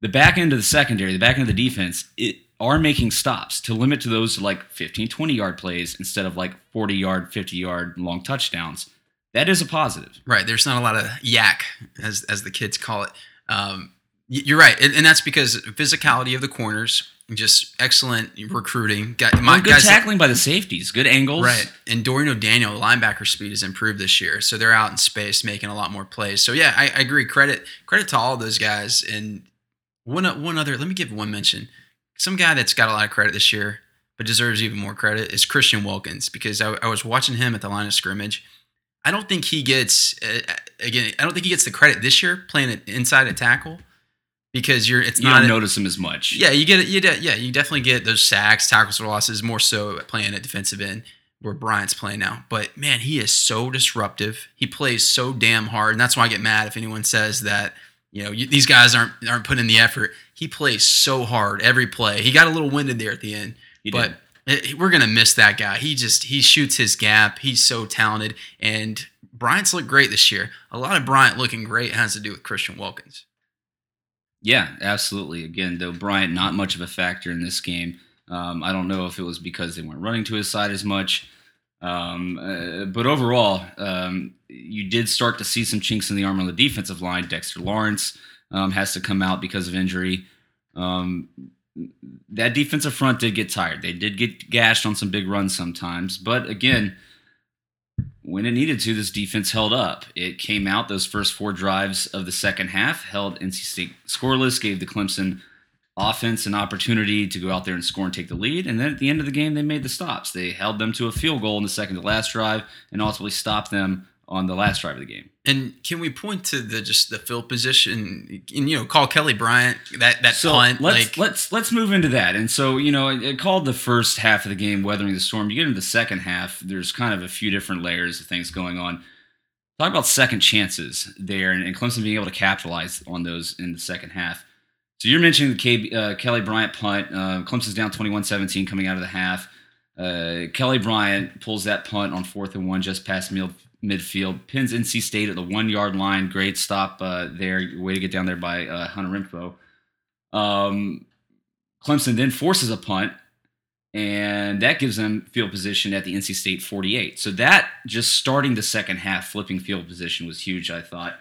The back end of the secondary, the back end of the defense, it, are making stops to limit to those like 15, 20 yard plays instead of like 40 yard, 50 yard long touchdowns. That is a positive. Right. There's not a lot of yak, as as the kids call it. Um, you're right, and, and that's because physicality of the corners, just excellent recruiting. Got my good guys, tackling by the safeties, good angles. Right. And Dorian O'Daniel, linebacker speed has improved this year. So they're out in space making a lot more plays. So yeah, I, I agree. Credit credit to all those guys. And one one other, let me give one mention. Some guy that's got a lot of credit this year, but deserves even more credit is Christian Wilkins because I, I was watching him at the line of scrimmage. I don't think he gets uh, again. I don't think he gets the credit this year playing inside a tackle. Because you're it's You not don't notice him as much. Yeah, you get it. You de- yeah, you definitely get those sacks, tackles for losses, more so playing at defensive end where Bryant's playing now. But man, he is so disruptive. He plays so damn hard, and that's why I get mad if anyone says that you know you, these guys aren't aren't putting in the effort. He plays so hard every play. He got a little winded there at the end, He but. it- we're gonna miss that guy. He just he shoots his gap. He's so talented, and Bryant's looked great this year. A lot of Bryant looking great has to do with Christian Wilkins. Yeah, absolutely. Again, though Bryant not much of a factor in this game. Um, I don't know if it was because they weren't running to his side as much, um, uh, but overall, um, you did start to see some chinks in the armor on the defensive line. Dexter Lawrence um, has to come out because of injury. Um, that defensive front did get tired. They did get gashed on some big runs sometimes, but again, when it needed to, this defense held up. It came out those first four drives of the second half, held NC State scoreless, gave the Clemson offense an opportunity to go out there and score and take the lead. And then at the end of the game, they made the stops. They held them to a field goal in the second to last drive and ultimately stopped them on the last drive of the game. And can we point to the just the field position and you know call Kelly Bryant that that So punt let's like let's let's move into that. And so you know, it, it called the first half of the game weathering the storm. You get into the second half. There's kind of a few different layers of things going on. Talk about second chances there, and, and Clemson being able to capitalize on those in the second half. So you're mentioning the K, uh, Kelly Bryant punt. Uh, Clemson's down 21-17 coming out of the half. Uh, Kelly Bryant pulls that punt on fourth and one just past mid, midfield, pins NC State at the one yard line. Great stop uh, there. Way to get down there by uh, Hunter Renfrow. Um, Clemson then forces a punt, and that gives them field position at the NC State 48. So that just starting the second half, flipping field position was huge, I thought.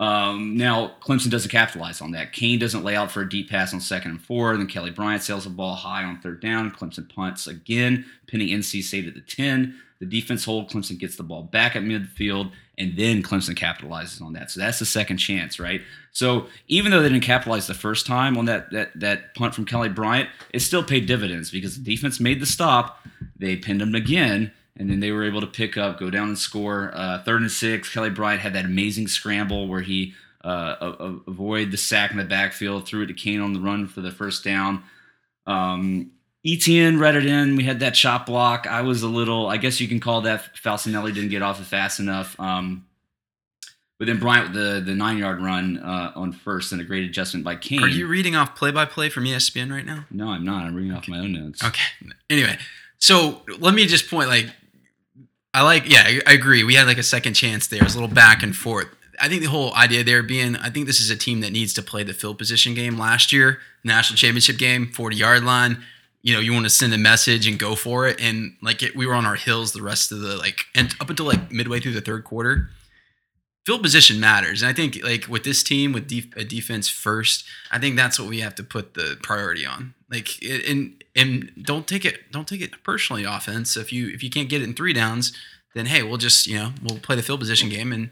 Um, now Clemson doesn't capitalize on that. Cain doesn't lay out for a deep pass on second and four. Then Kelly Bryant sails the ball high on third down. Clemson punts again, pinning NC State at the 10. The defense hold. Clemson gets the ball back at midfield, and then Clemson capitalizes on that. So that's the second chance, right? So even though they didn't capitalize the first time on that that that punt from Kelly Bryant, it still paid dividends because the defense made the stop. They pinned them again, and then they were able to pick up, go down and score. Uh, third and six, Kelly Bryant had that amazing scramble where he uh, a- a- avoided the sack in the backfield, threw it to Cain on the run for the first down. Um, Etienne read it in. We had that shot block. I was a little, I guess you can call that Falcinelli didn't get off it fast enough. Um, but then Bryant with the the nine yard run uh, on first and a great adjustment by Cain. are you reading off play by play from ESPN right now? No, I'm not. I'm reading off my own notes. Okay. Anyway, so let me just point like I like yeah, I, I agree. We had like a second chance there. It was a little back and forth. I think the whole idea there being I think this is a team that needs to play the field position game last year, national championship game, 40 yard line. You know, you want to send a message and go for it. And like it, we were on our heels the rest of the like and up until like midway through the third quarter. Field position matters. And I think like with this team with def- a defense first, I think that's what we have to put the priority on. Like it, and and don't take it don't take it personally offense. If you if you can't get it in three downs, then hey, we'll just you know we'll play the field position game. And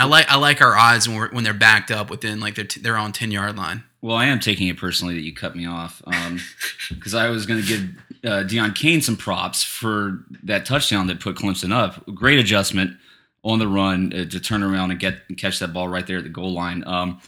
I like I like our odds when when they're backed up within like their t- their own ten yard line. Well, I am taking it personally that you cut me off because I was going to give uh, Deon Cain some props for that touchdown that put Clemson up. Great adjustment on the run uh, to turn around and get and catch that ball right there at the goal line. Um,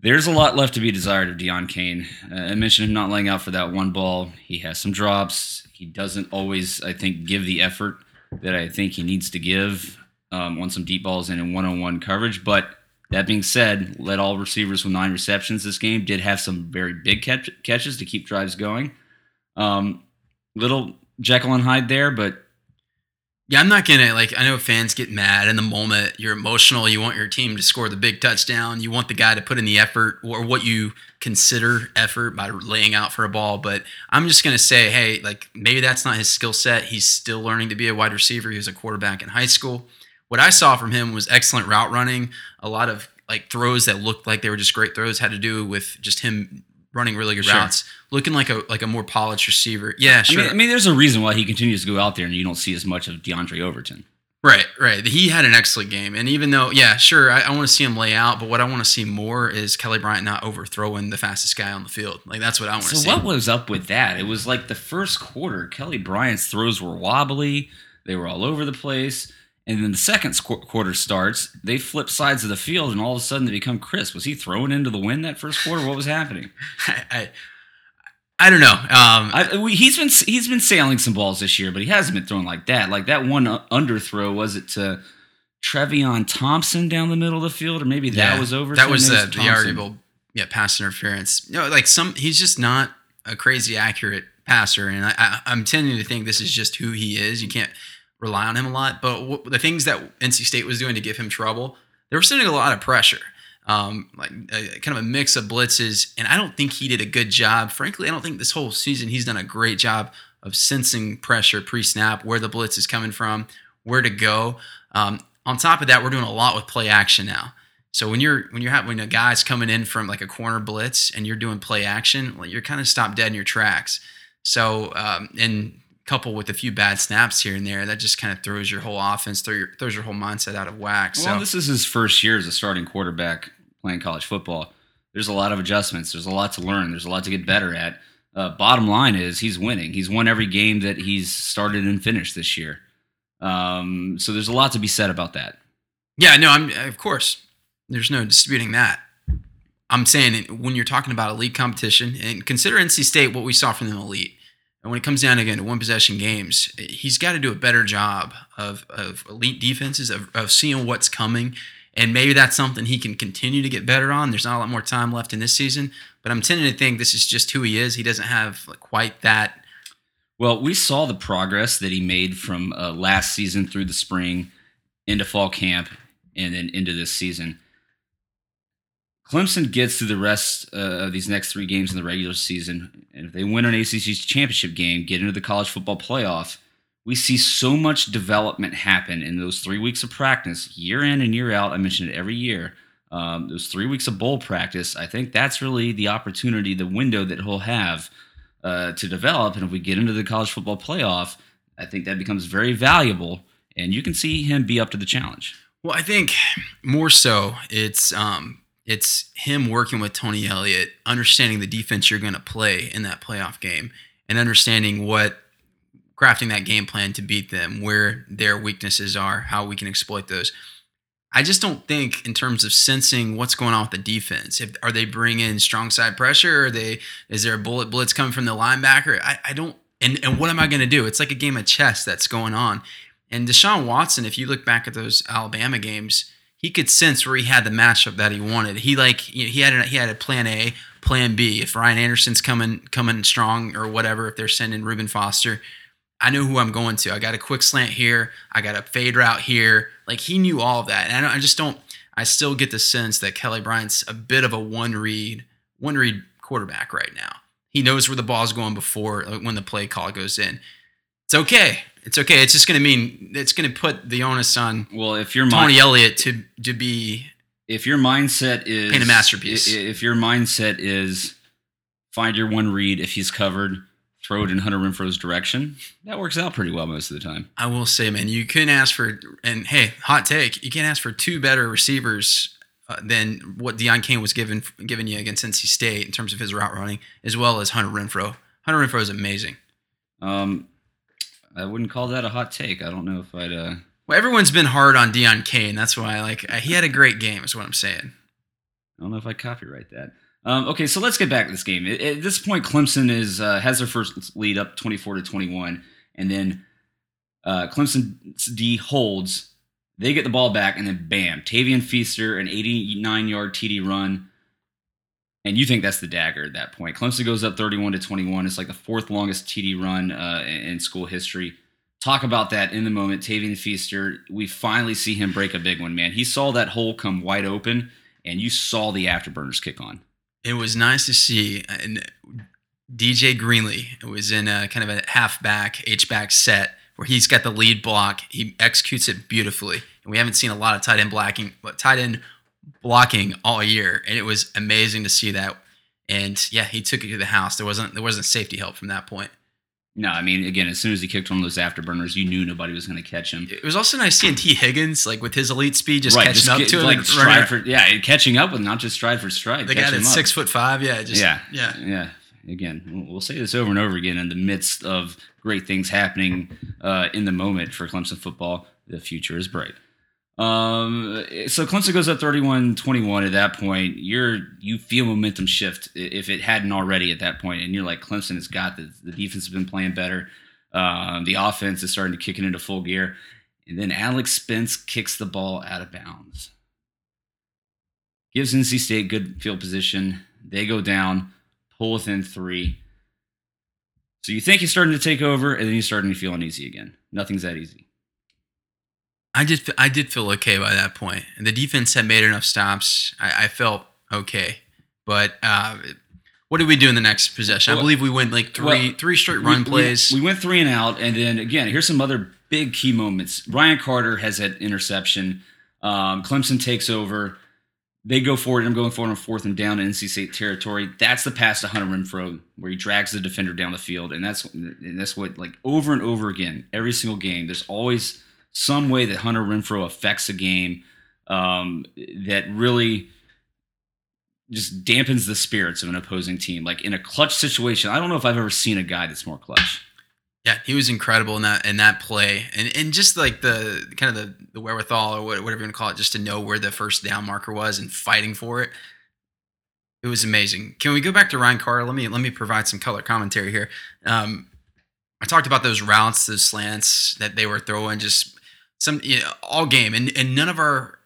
there's a lot left to be desired of Deon Cain. Uh, I mentioned him not laying out for that one ball. He has some drops. He doesn't always, I think, give the effort that I think he needs to give um, on some deep balls and in one-on-one coverage. But that being said, led all receivers with nine receptions this game. Did have some very big catch- catches to keep drives going. Um, little Jekyll and Hyde there, but Yeah, I'm not gonna like. I know fans get mad in the moment. You're emotional. You want your team to score the big touchdown. You want the guy to put in the effort or what you consider effort by laying out for a ball. But I'm just gonna say, hey, like maybe that's not his skill set. He's still learning to be a wide receiver. He was a quarterback in high school. What I saw from him was excellent route running. A lot of like throws that looked like they were just great throws had to do with just him running really good Sure. routes, looking like a like a more polished receiver. Yeah, I sure. mean, I mean, there's a reason why he continues to go out there and you don't see as much of Diondre Overton. Right, right. He had an excellent game. And even though, yeah, sure, I, I want to see him lay out, but what I want to see more is Kelly Bryant not overthrowing the fastest guy on the field. Like, that's what I want to So see. So what was up with that? It was like the first quarter, Kelly Bryant's throws were wobbly. They were all over the place. And then the second squ- quarter starts, they flip sides of the field, and all of a sudden they become crisp. Was he thrown into the wind that first quarter? What was happening? I, I, I don't know. Um, I, we, he's been he's been sailing some balls this year, but he hasn't been throwing like that. Like that one uh, underthrow was it to Trevion Thompson down the middle of the field, or maybe that Yeah, was over. That was the, the arguable, yeah, pass interference. No, like some, he's just not a crazy accurate passer, and I, I, I'm tending to think this is just who he is. You can't rely on him a lot. But w- the things that NC State was doing to give him trouble, they were sending a lot of pressure. Um, like a, kind of a mix of blitzes, and I don't think he did a good job. Frankly, I don't think this whole season he's done a great job of sensing pressure pre-snap, where the blitz is coming from, where to go. Um, on top of that, we're doing a lot with play action now. So when you're when you're having when a guy's coming in from like a corner blitz and you're doing play action, well, you're kind of stopped dead in your tracks. So um, and coupled with a few bad snaps here and there, that just kind of throws your whole offense, throw your, throws your whole mindset out of whack. Well, so this is his first year as a starting quarterback playing college football. There's a lot of adjustments. There's a lot to learn. There's a lot to get better at. Uh, bottom line is he's winning. He's won every game that he's started and finished this year. Um, so there's a lot to be said about that. Yeah, no, I'm of course. There's no disputing that. I'm saying when you're talking about elite competition, and consider NC State what we saw from them elite. And when it comes down again to one possession games, he's got to do a better job of, of elite defenses, of, of seeing what's coming. And maybe that's something he can continue to get better on. There's not a lot more time left in this season, but I'm tending to think this is just who he is. He doesn't have like quite that. Well, we saw the progress that he made from uh, last season through the spring into fall camp and then into this season. Clemson gets through the rest uh, of these next three games in the regular season, and if they win an ACC championship game, get into the college football playoff, we see so much development happen in those three weeks of practice, year in and year out. I mention it every year. Um, those three weeks of bowl practice, I think that's really the opportunity, the window that he'll have uh, to develop. And if we get into the college football playoff, I think that becomes very valuable, and you can see him be up to the challenge. Well, I think more so it's um, it's him working with Tony Elliott, understanding the defense you're going to play in that playoff game, and understanding what crafting that game plan to beat them, where their weaknesses are, how we can exploit those. I just don't think in terms of sensing what's going on with the defense. If are they bringing strong side pressure? Are they is there a bullet blitz coming from the linebacker? I, I don't. And and what am I going to do? It's like a game of chess that's going on. And Deshaun Watson, if you look back at those Alabama games, he could sense where he had the matchup that he wanted. He like you know, he had a, he had a plan A, plan B. If Ryan Anderson's coming coming strong or whatever, if they're sending Reuben Foster, I know who I'm going to. I got a quick slant here. I got a fade route here. Like he knew all of that, and I, I just don't. I still get the sense that Kelly Bryant's a bit of a one read one read quarterback right now. He knows where the ball's going before like, when the play call goes in. It's okay. It's okay. It's just going to mean it's going to put the onus on Well, if your Tony mind, Elliott to to be if your mindset is Paint a masterpiece. i- If your mindset is find your one read, if he's covered, throw it in Hunter Renfrow's direction. That works out pretty well most of the time. I will say, man, you couldn't ask for, and hey, hot take, you can't ask for two better receivers uh, than what Deon Cain was given giving you against NC State in terms of his route running, as well as Hunter Renfrow. Hunter Renfrow is amazing. Um, I wouldn't call that a hot take. I don't know if I'd. Uh, Well, everyone's been hard on Deon Cain. That's why, like, uh, he had a great game. Is what I'm saying. I don't know if I copyright that. Um, okay, so let's get back to this game. At, at this point, Clemson is uh, has their first lead up twenty four to twenty one, and then uh, Clemson D holds. They get the ball back, and then bam, Tavien Feaster, an eighty nine yard TD run, and you think that's the dagger at that point. Clemson goes up thirty one to twenty one. It's like the fourth longest TD run uh, in school history. Talk about that in the moment. Tavien Feaster, we finally see him break a big one, man. He saw that hole come wide open, and you saw the afterburners kick on. It was nice to see. And DJ Greenlee was in a kind of a halfback, H back set where he's got the lead block. He executes it beautifully. And we haven't seen a lot of tight end blocking, but tight end blocking all year. And it was amazing to see that. And yeah, he took it to the house. There wasn't there wasn't safety help from that point. No, I mean, again, as soon as he kicked one of those afterburners, you knew nobody was going to catch him. It was also nice seeing Tee Higgins, like with his elite speed, just right, catching just up get- to him. like stride running- for yeah, catching up with not just stride for stride. the guy that's six foot five. Yeah, just yeah, yeah. yeah. Again, we'll- we'll say this over and over again in the midst of great things happening uh, in the moment for Clemson football. the future is bright. Um, so Clemson goes up 31-21 at that point. You're you feel momentum shift if it hadn't already at that point, and you're like Clemson has got the the defense has been playing better. Um, the offense is starting to kick it into full gear, and then Alex Spence kicks the ball out of bounds, gives NC State good field position. They go down, pull within three. So you think he's starting to take over, and then he's starting to feel uneasy again. Nothing's that easy. I did I did feel okay by that point. and the defense had made enough stops. I, I felt okay, but uh, what did we do in the next possession? Well, I believe we went like three well, three straight run we, plays. We, we went three and out, and then again, here's some other big key moments. Ryan Carter has that interception. Um, Clemson takes over. They go forward. I'm going forward on fourth and down in NC State territory. That's the pass to Hunter Renfrow where he drags the defender down the field, and that's and that's what like over and over again, every single game. There's always some way that Hunter Renfrow affects a game um, that really just dampens the spirits of an opposing team. Like in a clutch situation, I don't know if I've ever seen a guy that's more clutch. Yeah, he was incredible in that in that play, and and just like the kind of the, the wherewithal or whatever you want to call it, just to know where the first down marker was and fighting for it. It was amazing. Can we go back to Ryan Carter? Let me let me provide some color commentary here. Um, I talked about those routes, those slants that they were throwing, just some you know, all game, and and none of our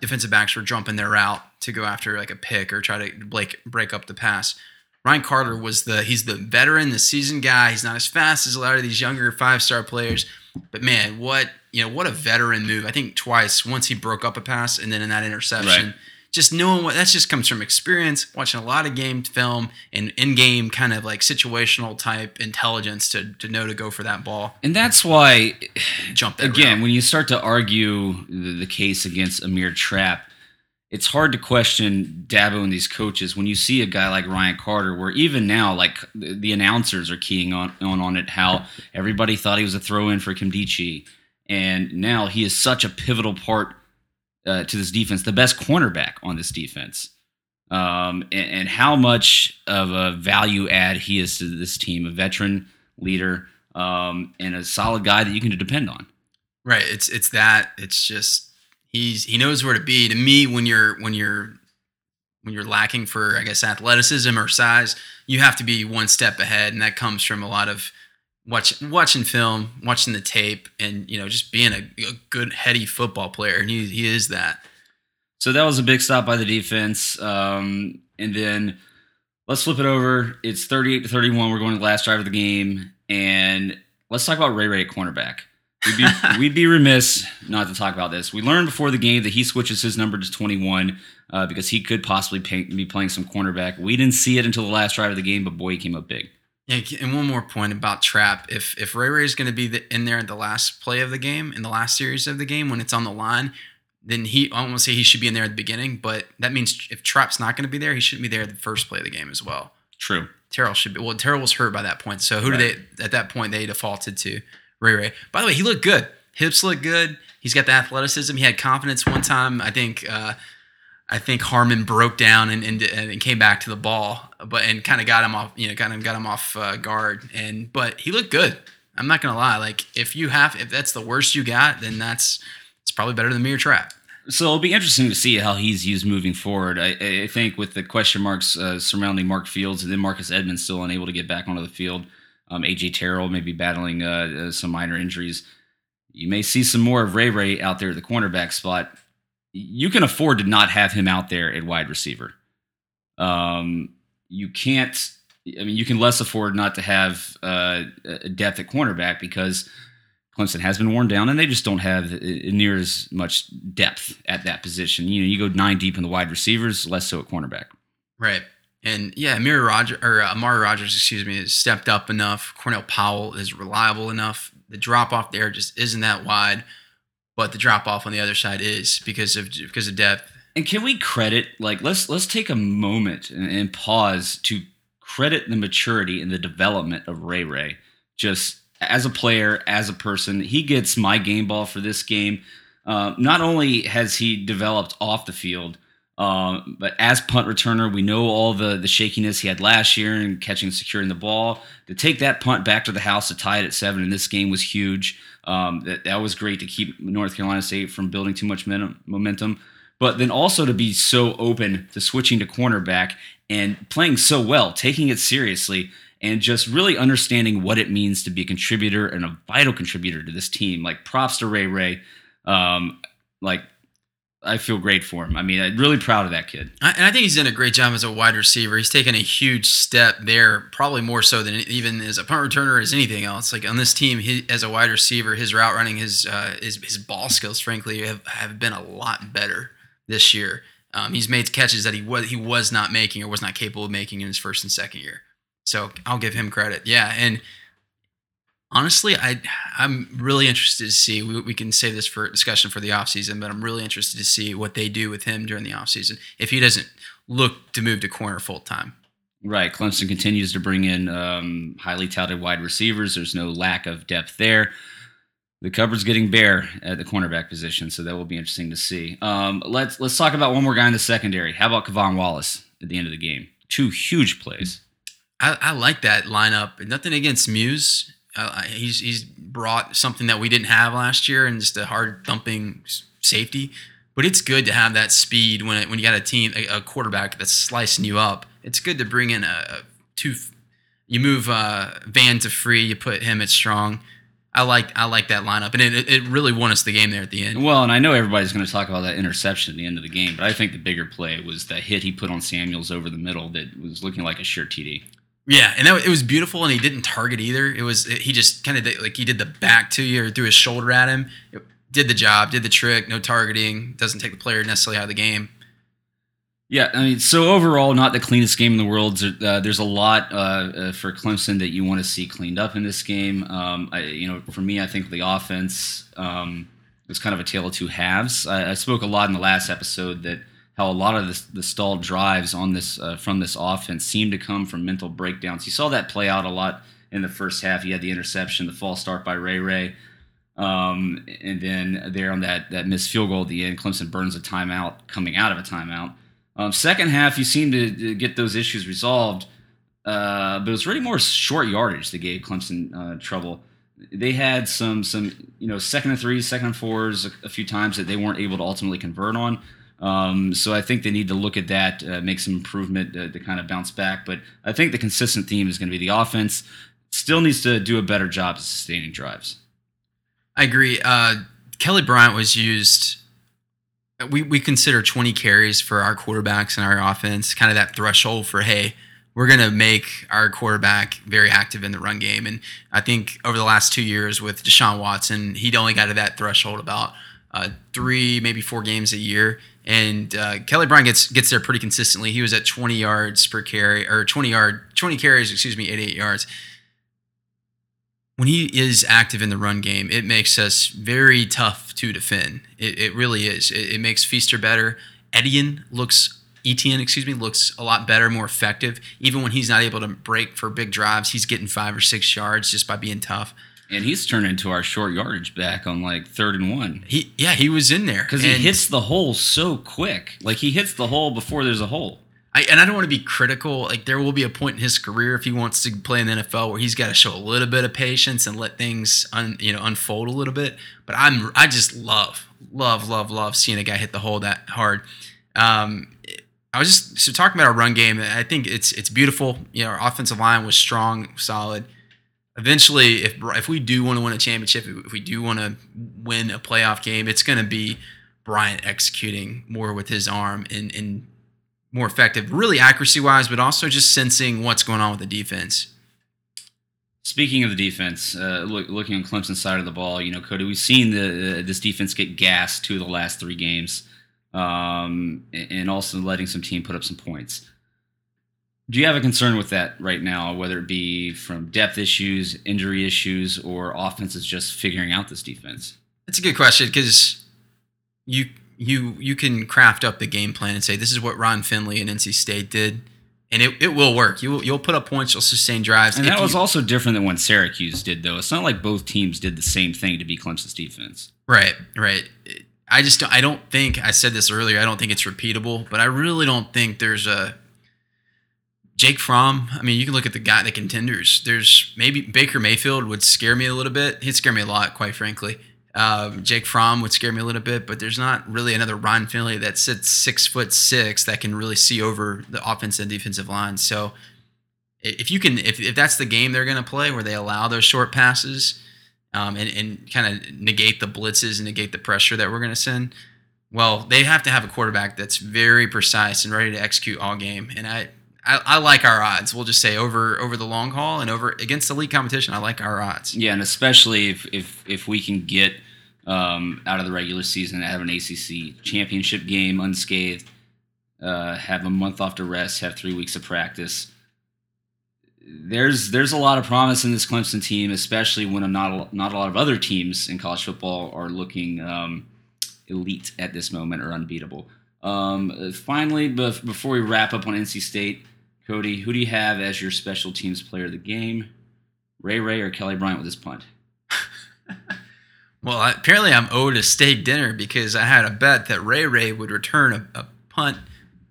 defensive backs were jumping their route to go after like a pick or try to break break up the pass. Ryan Carter was the he's the veteran, the seasoned guy. He's not as fast as a lot of these younger five star players, but man, what you know, what a veteran move. I think twice. Once he broke up a pass, and then in that interception. Right. Just knowing what that just comes from experience, watching a lot of game film and in game kind of like situational type intelligence to to know to go for that ball, And that's why, jump that again, route. when you start to argue the, the case against Amir Trapp, it's hard to question Dabo and these coaches when you see a guy like Ryan Carter, where even now, like the announcers are keying on on, on it, how everybody thought he was a throw in for Kimdichi, and now he is such a pivotal part uh, to this defense, the best cornerback on this defense, um, and, and how much of a value add he is to this team, a veteran leader, um, and a solid guy that you can depend on. Right. It's it's that. It's just he's he knows where to be. To me, when you're when you're when you're lacking for I guess athleticism or size, you have to be one step ahead, and that comes from a lot of watch watching film, watching the tape, and you know just being a, a good heady football player. And he he is that. So that was a big stop by the defense. Um, and then let's flip it over. It's 38 to 31. We're going to the last drive of the game. And let's talk about Ray Ray at cornerback. We'd be, we'd be remiss not to talk about this. We learned before the game that he switches his number to 21 uh, because he could possibly pay, be playing some cornerback. We didn't see it until the last drive of the game, but boy, he came up big. Yeah, and one more point about Trapp. If if Ray Ray is going to be the, in there at the last play of the game, in the last series of the game, when it's on the line, then he I won't say he should be in there at the beginning, but that means if Trapp's not going to be there, he shouldn't be there at the first play of the game as well. True. Terrell should be. Well, Terrell was hurt by that point, so who Right. did they at that point they defaulted to Ray Ray. By the way, he looked good. Hips look good. He's got the athleticism. He had confidence one time. I think. Uh, I think Harmon broke down and, and, and came back to the ball, but and kind of got him off, you know, kind of got him off uh, guard. And but he looked good. I'm not gonna lie. Like if you have, if that's the worst you got, then that's it's probably better than mere trap. So it'll be interesting to see how he's used moving forward. I, I think with the question marks uh, surrounding Mark Fields and then Marcus Edmonds still unable to get back onto the field, um, AJ Terrell maybe battling uh, uh, some minor injuries. You may see some more of Ray Ray out there at the cornerback spot. You can afford to not have him out there at wide receiver. Um, you can't. I mean, you can less afford not to have uh, a depth at cornerback because Clemson has been worn down, and they just don't have uh, near as much depth at that position. You know, you go nine deep in the wide receivers, less so at cornerback. Right. And yeah, Roger or Amari Rodgers, excuse me, has stepped up enough. Cornell Powell is reliable enough. The drop off there just isn't that wide, but the drop off on the other side is because of because of depth. And can we credit like let's let's take a moment and, and pause to credit the maturity and the development of Ray Ray just as a player, as a person. He gets my game ball for this game. Uh, not only has he developed off the field, uh, but as punt returner, we know all the the shakiness he had last year and catching and securing the ball. To take that punt back to the house to tie it at seven in this game was huge. Um, that that was great to keep North Carolina State from building too much momentum, but then also to be so open to switching to cornerback and playing so well, taking it seriously, and just really understanding what it means to be a contributor and a vital contributor to this team. Like props to Ray Ray. Um, like I feel great for him. I mean, I'm really proud of that kid. And I think he's done a great job as a wide receiver. He's taken a huge step there, probably more so than even as a punt returner as anything else. Like on this team, he, as a wide receiver, his route running, his uh, his, his ball skills, frankly, have, have been a lot better this year. Um, he's made catches that he was he was not making or was not capable of making in his first and second year. So I'll give him credit. Yeah, and honestly, I I'm really interested to see. We, we can save this for discussion for the offseason, but I'm really interested to see what they do with him during the offseason if he doesn't look to move to corner full time. Right. Clemson continues to bring in um, highly touted wide receivers. There's no lack of depth there. The cupboard's getting bare at the cornerback position, so that will be interesting to see. Um, let's let's talk about one more guy in the secondary. How about K'Von Wallace at the end of the game? Two huge plays. I, I like that lineup. Nothing against Muse. Uh, he's he's brought something that we didn't have last year, and just a hard thumping safety. But it's good to have that speed when it, when you got a team a, a, quarterback that's slicing you up. It's good to bring in a, a two. You move uh, Van to free. You put him at strong. I like I like that lineup, and it, it really won us the game there at the end. Well, and I know everybody's going to talk about that interception at the end of the game, but I think the bigger play was the hit he put on Samuels over the middle that was looking like a sure TD. Yeah, and that, it was beautiful, and he didn't target either. It was he just kind of like he did the back to you or threw his shoulder at him. It did the job, did the trick. No targeting, doesn't take the player necessarily out of the game. Yeah, I mean, so overall, not the cleanest game in the world. Uh, there's a lot uh, uh, for Clemson that you want to see cleaned up in this game. Um, I, you know, for me, I think the offense um, was kind of a tale of two halves. I, I spoke a lot in the last episode that how a lot of the, the stalled drives on this uh, from this offense seem to come from mental breakdowns. You saw that play out a lot in the first half. You had the interception, the false start by Ray Ray, um, and then there on that that missed field goal at the end, Clemson burns a timeout coming out of a timeout. Um, second half, you seem to, to, get those issues resolved, uh, but it was really more short yardage that gave Clemson uh, trouble. They had some some you know second and threes, second and fours a, a few times that they weren't able to ultimately convert on. Um, so I think they need to look at that, uh, make some improvement uh, to kind of bounce back. But I think the consistent theme is going to be the offense still needs to do a better job of sustaining drives. I agree. Uh, Kelly Bryant was used. We we consider 20 carries for our quarterbacks and our offense, kind of that threshold for hey, we're going to make our quarterback very active in the run game. And I think over the last two years with Deshaun Watson, he'd only got to that threshold about uh, three, maybe four games a year. And uh, Kelly Bryant gets gets there pretty consistently. He was at 20 yards per carry, or 20 yard, 20 carries, excuse me, 88 yards. When he is active in the run game, it makes us very tough to defend. It, it really is. It, it makes Feaster better. Etienne looks Etienne, excuse me, looks a lot better, more effective. Even when he's not able to break for big drives, he's getting five or six yards just by being tough and he's turned into our short yardage back on like third and one. He yeah, he was in there because he hits the hole so quick. Like he hits the hole before there's a hole. I, and I don't want to be critical. Like there will be a point in his career if he wants to play in the NFL where he's got to show a little bit of patience and let things un, you know unfold a little bit. But I'm I just love love love love seeing a guy hit the hole that hard. Um, I was just so talking about our run game. I think it's it's beautiful. You know, our offensive line was strong, solid eventually, if if we do want to win a championship, if we do want to win a playoff game, it's going to be Bryant executing more with his arm and, and more effective, really accuracy wise, but also just sensing what's going on with the defense. Speaking of the defense, uh, look, looking on Clemson's side of the ball, you know, Cody, we've seen the, uh, this defense get gassed two of the last three games, um, and also letting some team put up some points. Do you have a concern with that right now, whether it be from depth issues, injury issues, or offenses just figuring out this defense? That's a good question because you you you can craft up the game plan and say this is what Ron Finley and NC State did, and it, it will work. You will, you'll put up points, you'll sustain drives. And that was also different than what Syracuse did, though. It's not like both teams did the same thing to be Clemson's defense. Right, right. I just don't, I don't think I said this earlier. I don't think it's repeatable, but I really don't think there's a Jake Fromm. I mean, you can look at the guy, the contenders. There's maybe Baker Mayfield would scare me a little bit. He'd scare me a lot, quite frankly. Um, Jake Fromm would scare me a little bit, but there's not really another Ryan Finley that sits six foot six that can really see over the offensive and defensive line. So if you can, if, if that's the game they're going to play where they allow those short passes um, and, and kind of negate the blitzes and negate the pressure that we're going to send, well, they have to have a quarterback that's very precise and ready to execute all game. And I, I, I, like our odds. We'll just say over over the long haul and over against elite competition. I like our odds. Yeah, and especially if if if we can get um, out of the regular season, have an ACC championship game unscathed, uh, have a month off to rest, have three weeks of practice. There's there's a lot of promise in this Clemson team, especially when not a, not a lot of other teams in college football are looking um, elite at this moment or unbeatable. Um, finally, before we wrap up on NC State, Cody, who do you have as your special teams player of the game? Ray Ray or Kelly Bryant with his punt? well, apparently I'm owed a steak dinner because I had a bet that Ray Ray would return a, a punt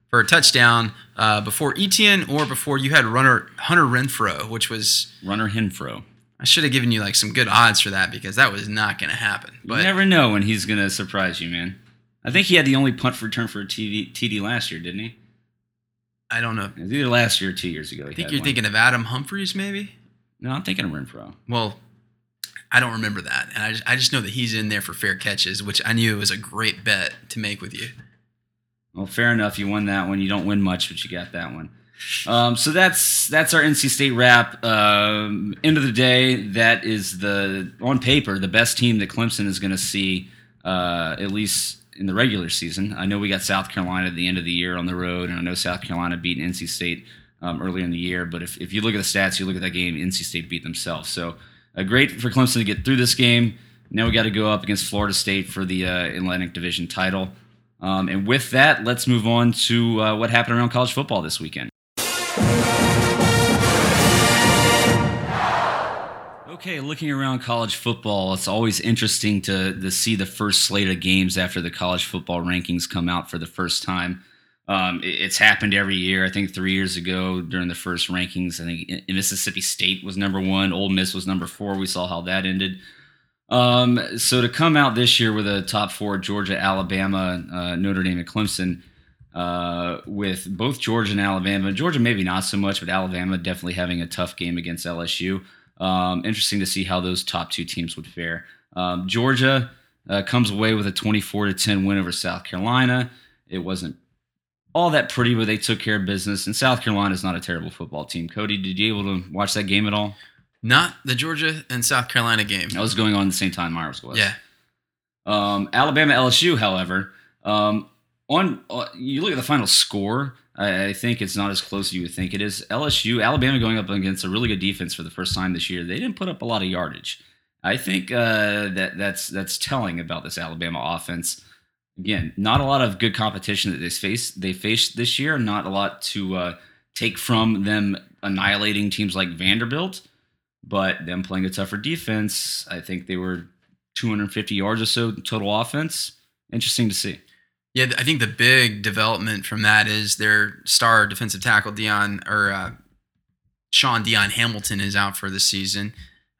for a touchdown uh, before Etienne or before you had runner Hunter Renfrow, which was runner Renfrow. I should have given you like some good odds for that because that was not going to happen. But you never know when he's going to surprise you, man. I think he had the only punt return for a TD, TD last year, didn't he? I don't know. Either last year or two years ago. I think you're one. thinking of Adam Humphries, maybe. No, I'm thinking of Renfrow. Well, I don't remember that, and I just I just know that he's in there for fair catches, which I knew was a great bet to make with you. Well, fair enough. You won that one. You don't win much, but you got that one. Um, so that's that's our NC State wrap. Um, end of the day, that is the on paper the best team that Clemson is going to see uh, at least in the regular season. I know we got South Carolina at the end of the year on the road, and I know South Carolina beat NC State um, earlier in the year. But if, if you look at the stats, you look at that game, NC State beat themselves. So uh, great for Clemson to get through this game. Now we got to go up against Florida State for the uh, Atlantic Division title. Um, and with that, let's move on to uh, what happened around college football this weekend. Okay, looking around college football, it's always interesting to, to see the first slate of games after the college football rankings come out for the first time. Um, it, it's happened every year. I think three years ago during the first rankings, I think Mississippi State was number one, Ole Miss was number four. We saw how that ended. Um, so to come out this year with a top four, Georgia, Alabama, uh, Notre Dame, and Clemson, uh, with both Georgia and Alabama, Georgia maybe not so much, but Alabama definitely having a tough game against LSU. Um, interesting to see how those top two teams would fare. Um, Georgia uh, comes away with a 24 to 10 win over South Carolina. It wasn't all that pretty, but they took care of business. And South Carolina is not a terrible football team. Cody, did you able to watch that game at all? Not the Georgia and South Carolina game. That was going on at the same time Myers was. Yeah. Um, Alabama LSU, however, um, on uh, you look at the final score. I, think it's not as close as you would think it is. LSU, Alabama going up against a really good defense for the first time this year. They didn't put up a lot of yardage. I think uh, that that's that's telling about this Alabama offense. Again, not a lot of good competition that they face they faced this year. Not a lot to uh, take from them annihilating teams like Vanderbilt, but them playing a tougher defense. I think they were 250 yards or so total offense. Interesting to see. Yeah, I think the big development from that is their star defensive tackle Dion or uh, Shaun Dion Hamilton is out for the season,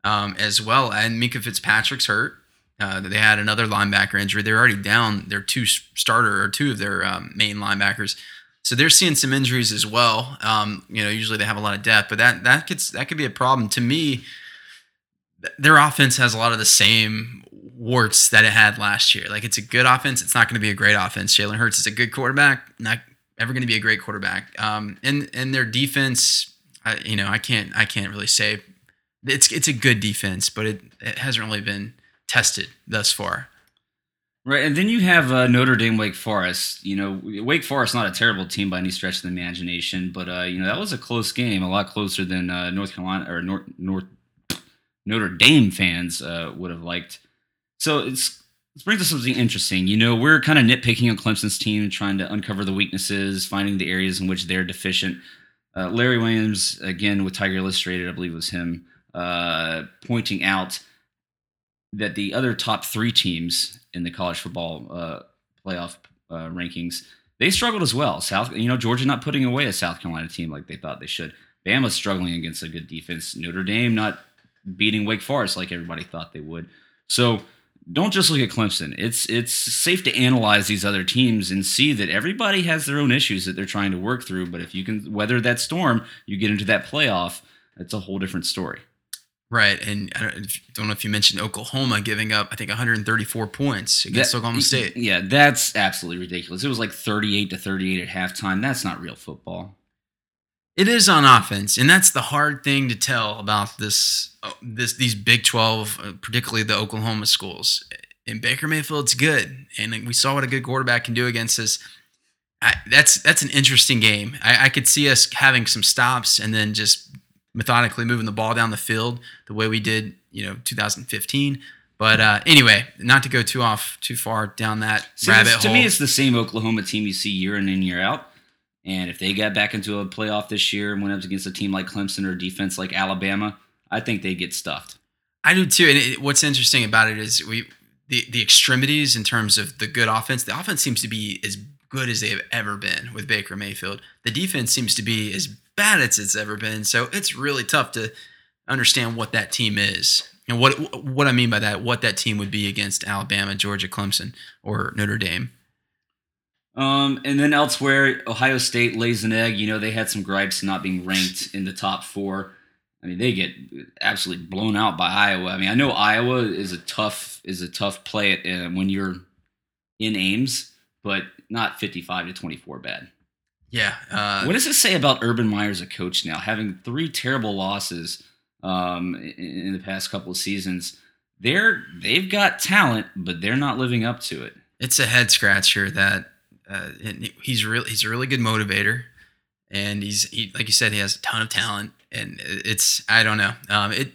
um, as well. And Minkah Fitzpatrick's hurt. Uh, they had another linebacker injury. They're already down their two starter or two of their um, main linebackers, so they're seeing some injuries as well. Um, you know, usually they have a lot of depth, but that that gets that could be a problem to me. Their offense has a lot of the same warts that it had last year. Like it's a good offense. It's not going to be a great offense. Jalen Hurts is a good quarterback. Not ever going to be a great quarterback. Um, and and their defense, I, you know, I can't I can't really say it's it's a good defense, but it it hasn't really been tested thus far. Right, and then you have uh, Notre Dame, Wake Forest. You know, Wake Forest not a terrible team by any stretch of the imagination, but uh, you know that was a close game, a lot closer than uh, North Carolina or North North Notre Dame fans uh, would have liked. So it's this brings us something interesting. You know, we're kind of nitpicking on Clemson's team, trying to uncover the weaknesses, finding the areas in which they're deficient. Uh, Larry Williams, again with Tiger Illustrated, I believe it was him, uh, pointing out that the other top three teams in the college football uh, playoff uh, rankings they struggled as well. South, you know, Georgia not putting away a South Carolina team like they thought they should. Bama struggling against a good defense. Notre Dame not beating Wake Forest like everybody thought they would. So don't just look at Clemson. It's it's safe to analyze these other teams and see that everybody has their own issues that they're trying to work through. But if you can weather that storm, you get into that playoff. It's a whole different story. Right, and I don't, don't know if you mentioned Oklahoma giving up, I think 134 points against That- Oklahoma State. Yeah, that's absolutely ridiculous. It was like 38 to 38 at halftime. That's not real football. It is on offense, and that's the hard thing to tell about this uh, this these Big 12, uh, particularly the Oklahoma schools. In Baker Mayfield's good, and we saw what a good quarterback can do against us. I, that's that's an interesting game. I, I could see us having some stops and then just methodically moving the ball down the field the way we did, you know, 2015. But uh, anyway, not to go too off too far down that See, rabbit it's- to me, it's the same Oklahoma team you see year in and year out. And if they got back into a playoff this year and went up against a team like Clemson or defense like Alabama, I think they get stuffed. I do too. And it, what's interesting about it is we the the extremities in terms of the good offense. The offense seems to be as good as they've ever been with Baker Mayfield. The defense seems to be as bad as it's ever been. So it's really tough to understand what that team is and what what I mean by that. What that team would be against Alabama, Georgia, Clemson, or Notre Dame. Um, and then elsewhere, Ohio State lays an egg. You know, they had some gripes not being ranked in the top four. I mean, they get absolutely blown out by Iowa. I mean, I know Iowa is a tough is a tough play at, uh, when you're in Ames, but not 55 to 24 bad. Yeah. Uh, what does this say about Urban Meyer as a coach now, having three terrible losses um, in, in the past couple of seasons? They're they've got talent, but they're not living up to it. it's a head scratcher that uh, and he's really he's a really good motivator, and he's he like you said he has a ton of talent, and it's I don't know um, it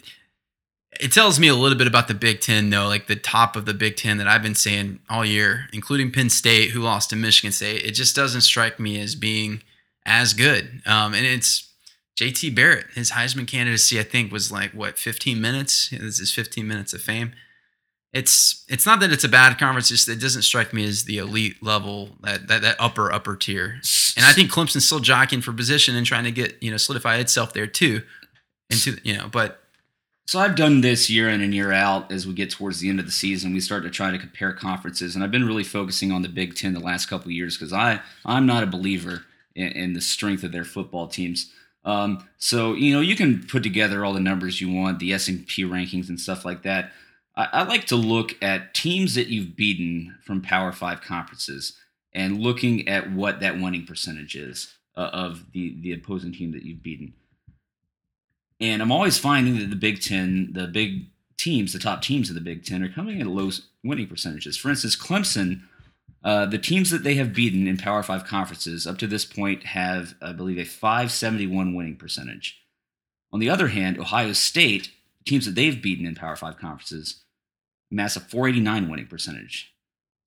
it tells me a little bit about the Big Ten though, like the top of the Big Ten that I've been saying all year, including Penn State who lost to Michigan State. It just doesn't strike me as being as good, um, and it's. JT Barrett, his Heisman candidacy, I think, was like what 15 minutes. This is 15 minutes of fame it's it's not that it's a bad conference, just it doesn't strike me as the elite level, that that, that upper upper tier. And I think Clemson's still jockeying for position and trying to get you know solidify itself there too. Into you know, but So I've done this year in and year out as we get towards the end of the season. We start to try to compare conferences, and I've been really focusing on the Big Ten the last couple years because I I'm not a believer in, in the strength of their football teams. Um, so you know you can put together all the numbers you want, the S and P rankings and stuff like that. I, I like to look at teams that you've beaten from Power Five conferences and looking at what that winning percentage is uh, of the the opposing team that you've beaten. And I'm always finding that the Big Ten, the big teams, the top teams of the Big Ten, are coming in at low winning percentages. For instance, Clemson, uh, the teams that they have beaten in Power Five conferences up to this point have, I believe, a 571 winning percentage. On the other hand, Ohio State, teams that they've beaten in Power Five conferences, amass a 489 winning percentage.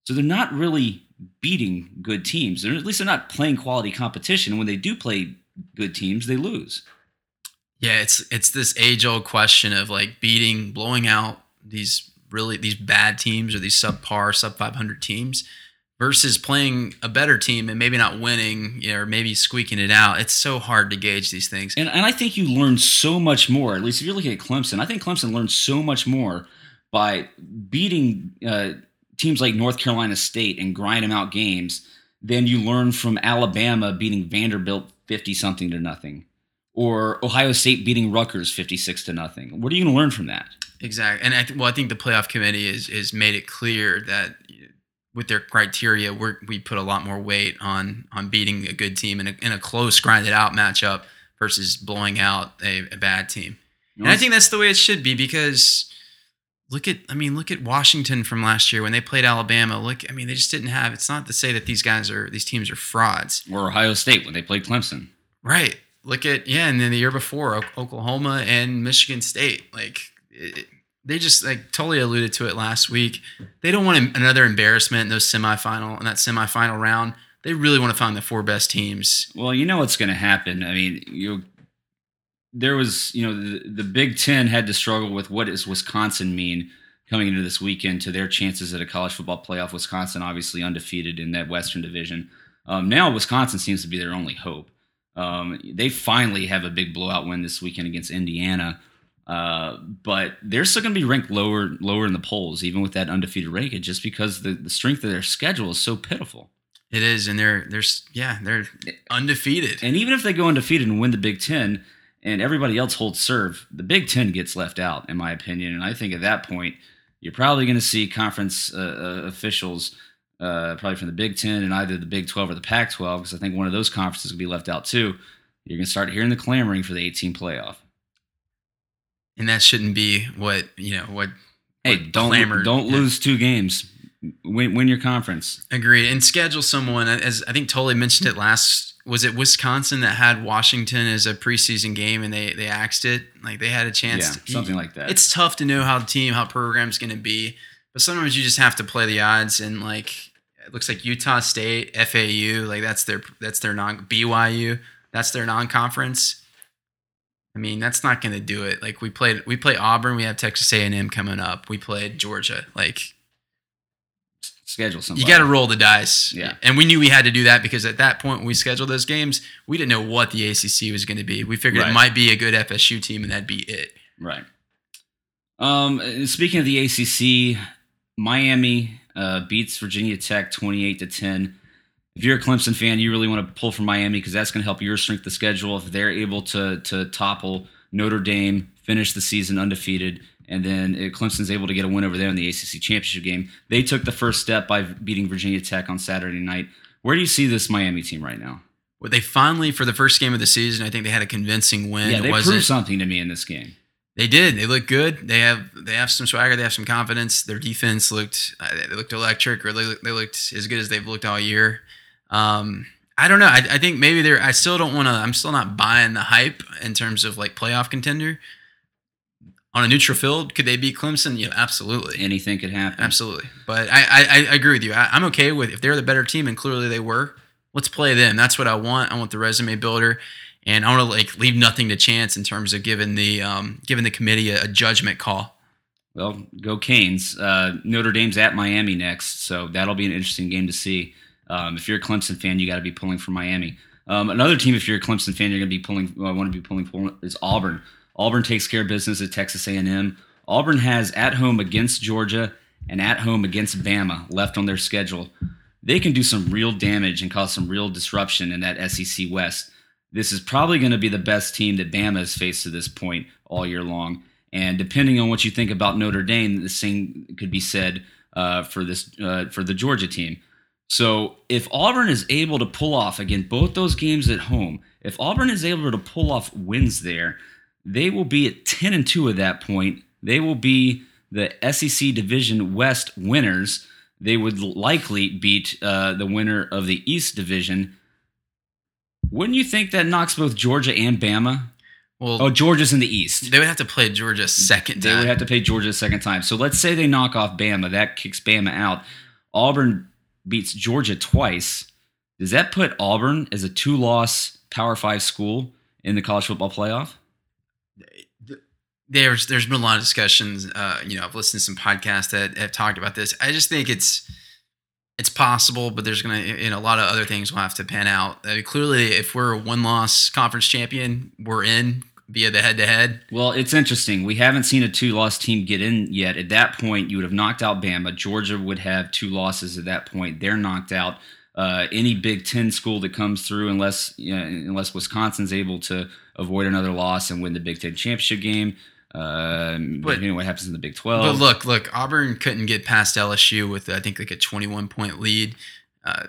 So they're not really beating good teams. They're, at least they're not playing quality competition. When they do play good teams, they lose. yeah, it's it's this age old question of like beating, blowing out these really these bad teams or these subpar sub 500 teams versus playing a better team and maybe not winning you know, or maybe squeaking it out. It's so hard to gauge these things. And, and I think you learn so much more. At least if you're looking at Clemson, I think Clemson learned so much more by beating uh, teams like North Carolina State and grinding out games than you learn from Alabama beating Vanderbilt fifty something to nothing, or Ohio State beating Rutgers fifty six to nothing. What are you going to learn from that? Exactly, and I th- well, I think the playoff committee is is made it clear that with their criteria, we we put a lot more weight on on beating a good team in a, in a close, grinded out matchup versus blowing out a, a bad team. And I think that's the way it should be because look at I mean look at Washington from last year when they played Alabama. Look, I mean they just didn't have. It's not to say that these guys are these teams are frauds. or Ohio State when they played Clemson. Right. Look at yeah, and then the year before Oklahoma and Michigan State, like it, they just like totally alluded to it last week. They don't want another embarrassment in those semifinal in that semifinal round. They really want to find the four best teams. Well, you know what's going to happen. I mean, you there was, you know, the, the Big Ten had to struggle with what does Wisconsin mean coming into this weekend to their chances at a college football playoff. Wisconsin, obviously undefeated in that Western Division. Um, now Wisconsin seems to be their only hope. Um, they finally have a big blowout win this weekend against Indiana, uh, but they're still going to be ranked lower lower in the polls, even with that undefeated record, just because the, the strength of their schedule is so pitiful. It is, and they're they're yeah they're undefeated. And even if they go undefeated and win the Big Ten, and everybody else holds serve, the Big Ten gets left out, in my opinion. And I think at that point, you're probably going to see conference uh, uh, officials, uh, probably from the Big Ten and either the Big 12 or the Pac 12, because I think one of those conferences will be left out too. You're going to start hearing the clamoring for the 18 playoff. And that shouldn't be what you know what. Hey, what don't clamor- don't lose two games. Win, win your conference. Agreed. And schedule someone, as I think Totally mentioned it last. Was it Wisconsin that had Washington as a preseason game and they they axed it? Like they had a chance. Yeah, to, something like that. It's tough to know how the team, how program's going to be, but sometimes you just have to play the odds. And like it looks like Utah State, FAU, like that's their that's their non BYU, that's their non-conference. I mean, that's not going to do it. Like we played, we play Auburn. We have Texas A&M coming up. We played Georgia. Like Schedule somebody. you got to roll the dice. Yeah. And we knew we had to do that because at that point when we scheduled those games, we didn't know what the ACC was going to be. We figured Right. it might be a good FSU team and that'd be it. Right. Um, speaking of the ACC, Miami uh, beats Virginia Tech 28 to 10. If you're a Clemson fan, you really want to pull from Miami because that's going to help your strength of schedule. If they're able to to topple Notre Dame, finish the season undefeated, and then uh, Clemson's able to get a win over there in the ACC championship game, they took the first step by beating Virginia Tech on Saturday night. Where do you see this Miami team right now? Well, they finally, for the first game of the season, I think they had a convincing win. yeah, It they proved something to me in this game. They did. They look good. They have they have some swagger. They have some confidence. Their defense looked uh, they looked electric, or they, look- they looked as good as they've looked all year. Um, I don't know. I, I think maybe they're. I still don't want to. I'm still not buying the hype in terms of like playoff contender. On a neutral field, could they beat Clemson? Yeah, absolutely, Anything could happen. absolutely. But I I, I agree with you. I, I'm okay with if they're the better team, and clearly they were. Let's play them. That's what I want. I want the resume builder and I want to like leave nothing to chance in terms of giving the um, giving the committee a, a judgment call. Well, go Canes. Uh, Notre Dame's at Miami next, so that'll be an interesting game to see. Um, if you're a Clemson fan, you got to be pulling for Miami. Um, another team, if you're a Clemson fan, you're going to be pulling. I want to be pulling for is Auburn. Auburn takes care of business at Texas A&M. Auburn has at home against Georgia and at home against Bama left on their schedule. They can do some real damage and cause some real disruption in that SEC West. This is probably going to be the best team that Bama has faced to this point all year long. And depending on what you think about Notre Dame, the same could be said uh, for this uh, for the Georgia team. So if Auburn is able to pull off again both those games at home, if Auburn is able to pull off wins there, they will be at ten and two at that point. They will be the SEC Division West winners. They would likely beat uh, the winner of the East Division. Wouldn't you think that knocks both Georgia and Bama? Well, Oh, Georgia's in the East. they would have to play Georgia a second They would have to play Georgia a second time. So let's say they knock off Bama. That kicks Bama out. Auburn beats Georgia twice. Does that put Auburn as a two loss Power Five school in the college football playoff? There's there's been a lot of discussions. Uh, you know, I've listened to some podcasts that have talked about this. I just think it's it's possible, but there's gonna know a lot of other things will have to pan out. I mean, clearly, if we're a one loss conference champion, we're in via the head to head. Well, it's interesting. We haven't seen a two loss team get in yet. At that point, you would have knocked out Bama. Georgia would have two losses at that point. They're knocked out. Uh, any Big Ten school that comes through, unless you know, unless Wisconsin's able to avoid another loss and win the Big Ten championship game. Um, But- you know what happens in the Big Twelve. But look, look, Auburn couldn't get past LSU with I think like a 21 point lead. Uh,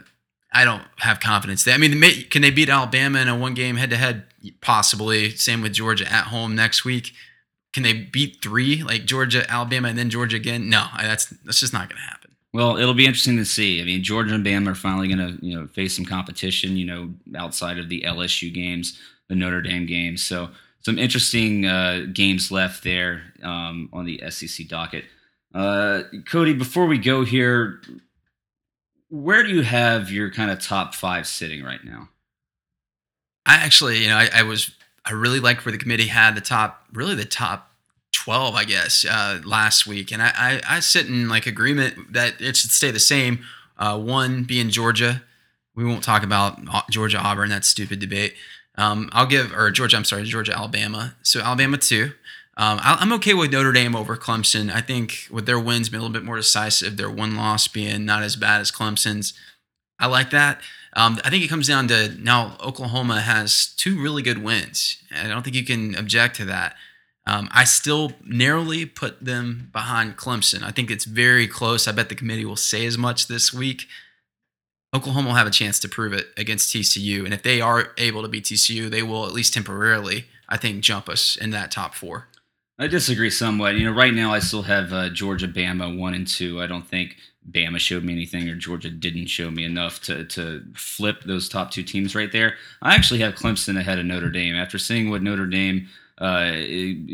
I don't have confidence. That I mean, may, can they beat Alabama in a one game head to head? Possibly. Same with Georgia at home next week. Can they beat three like Georgia, Alabama, and then Georgia again? No, that's that's just not going to happen. Well, it'll be interesting to see. I mean, Georgia and Bama are finally going to, you know, face some competition. You know, outside of the LSU games, the Notre Dame games. So some interesting uh, games left there um, on the SEC docket. Uh, Cody, before we go here, where do you have your kind of top five sitting right now? I actually, you know, I, I was I really liked where the committee had the top, really the top twelve, I guess, uh, last week, and I, I I sit in like agreement that it should stay the same. Uh, one being Georgia, we won't talk about Georgia Auburn. That stupid debate. Um, I'll give or Georgia. I'm sorry, Georgia Alabama. So Alabama two. Um, I'm okay with Notre Dame over Clemson. I think with their wins being a little bit more decisive, their one loss being not as bad as Clemson's. I like that. Um, I think it comes down to now Oklahoma has two really good wins. I don't think you can object to that. Um, I still narrowly put them behind Clemson. I think it's very close. I bet the committee will say as much this week. Oklahoma will have a chance to prove it against TCU. And if they are able to beat TCU, they will at least temporarily, I think, jump us in that top four. I disagree somewhat. You know, right now I still have uh, Georgia, Bama one and two. I don't think Bama showed me anything or Georgia didn't show me enough to to flip those top two teams right there. I actually have Clemson ahead of Notre Dame after seeing what Notre Dame. Uh,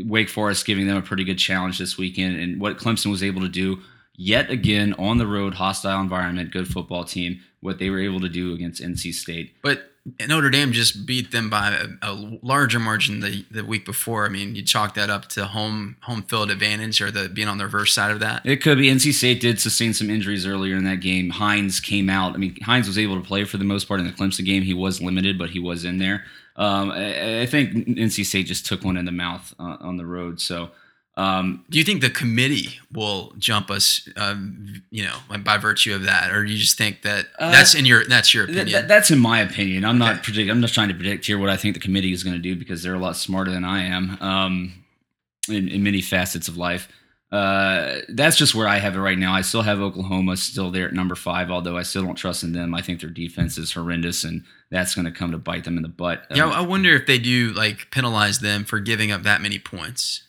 Wake Forest giving them a pretty good challenge this weekend, and what Clemson was able to do yet again on the road, hostile environment, good football team, what they were able to do against NC State. But Notre Dame just beat them by a, a, larger margin the, the week before. I mean, you chalk that up to home home field advantage or the being on the reverse side of that. It could be. NC State did sustain some injuries earlier in that game. Hines came out. I mean, Hines was able to play for the most part in the Clemson game. He was limited, but he was in there. Um, I, I, think NC State just took one in the mouth uh, on the road. So um, do you think the committee will jump us, um, you know, by virtue of that, or do you just think that uh, that's in your that's your opinion? Th- that's in my opinion. I'm not predict. I'm not trying to predict here what I think the committee is going to do because they're a lot smarter than I am um, in, in many facets of life. Uh, that's just where I have it right now. I still have Oklahoma still there at number five, although I still don't trust in them. I think their defense is horrendous, and that's going to come to bite them in the butt. Yeah, um, I wonder if they do like penalize them for giving up that many points.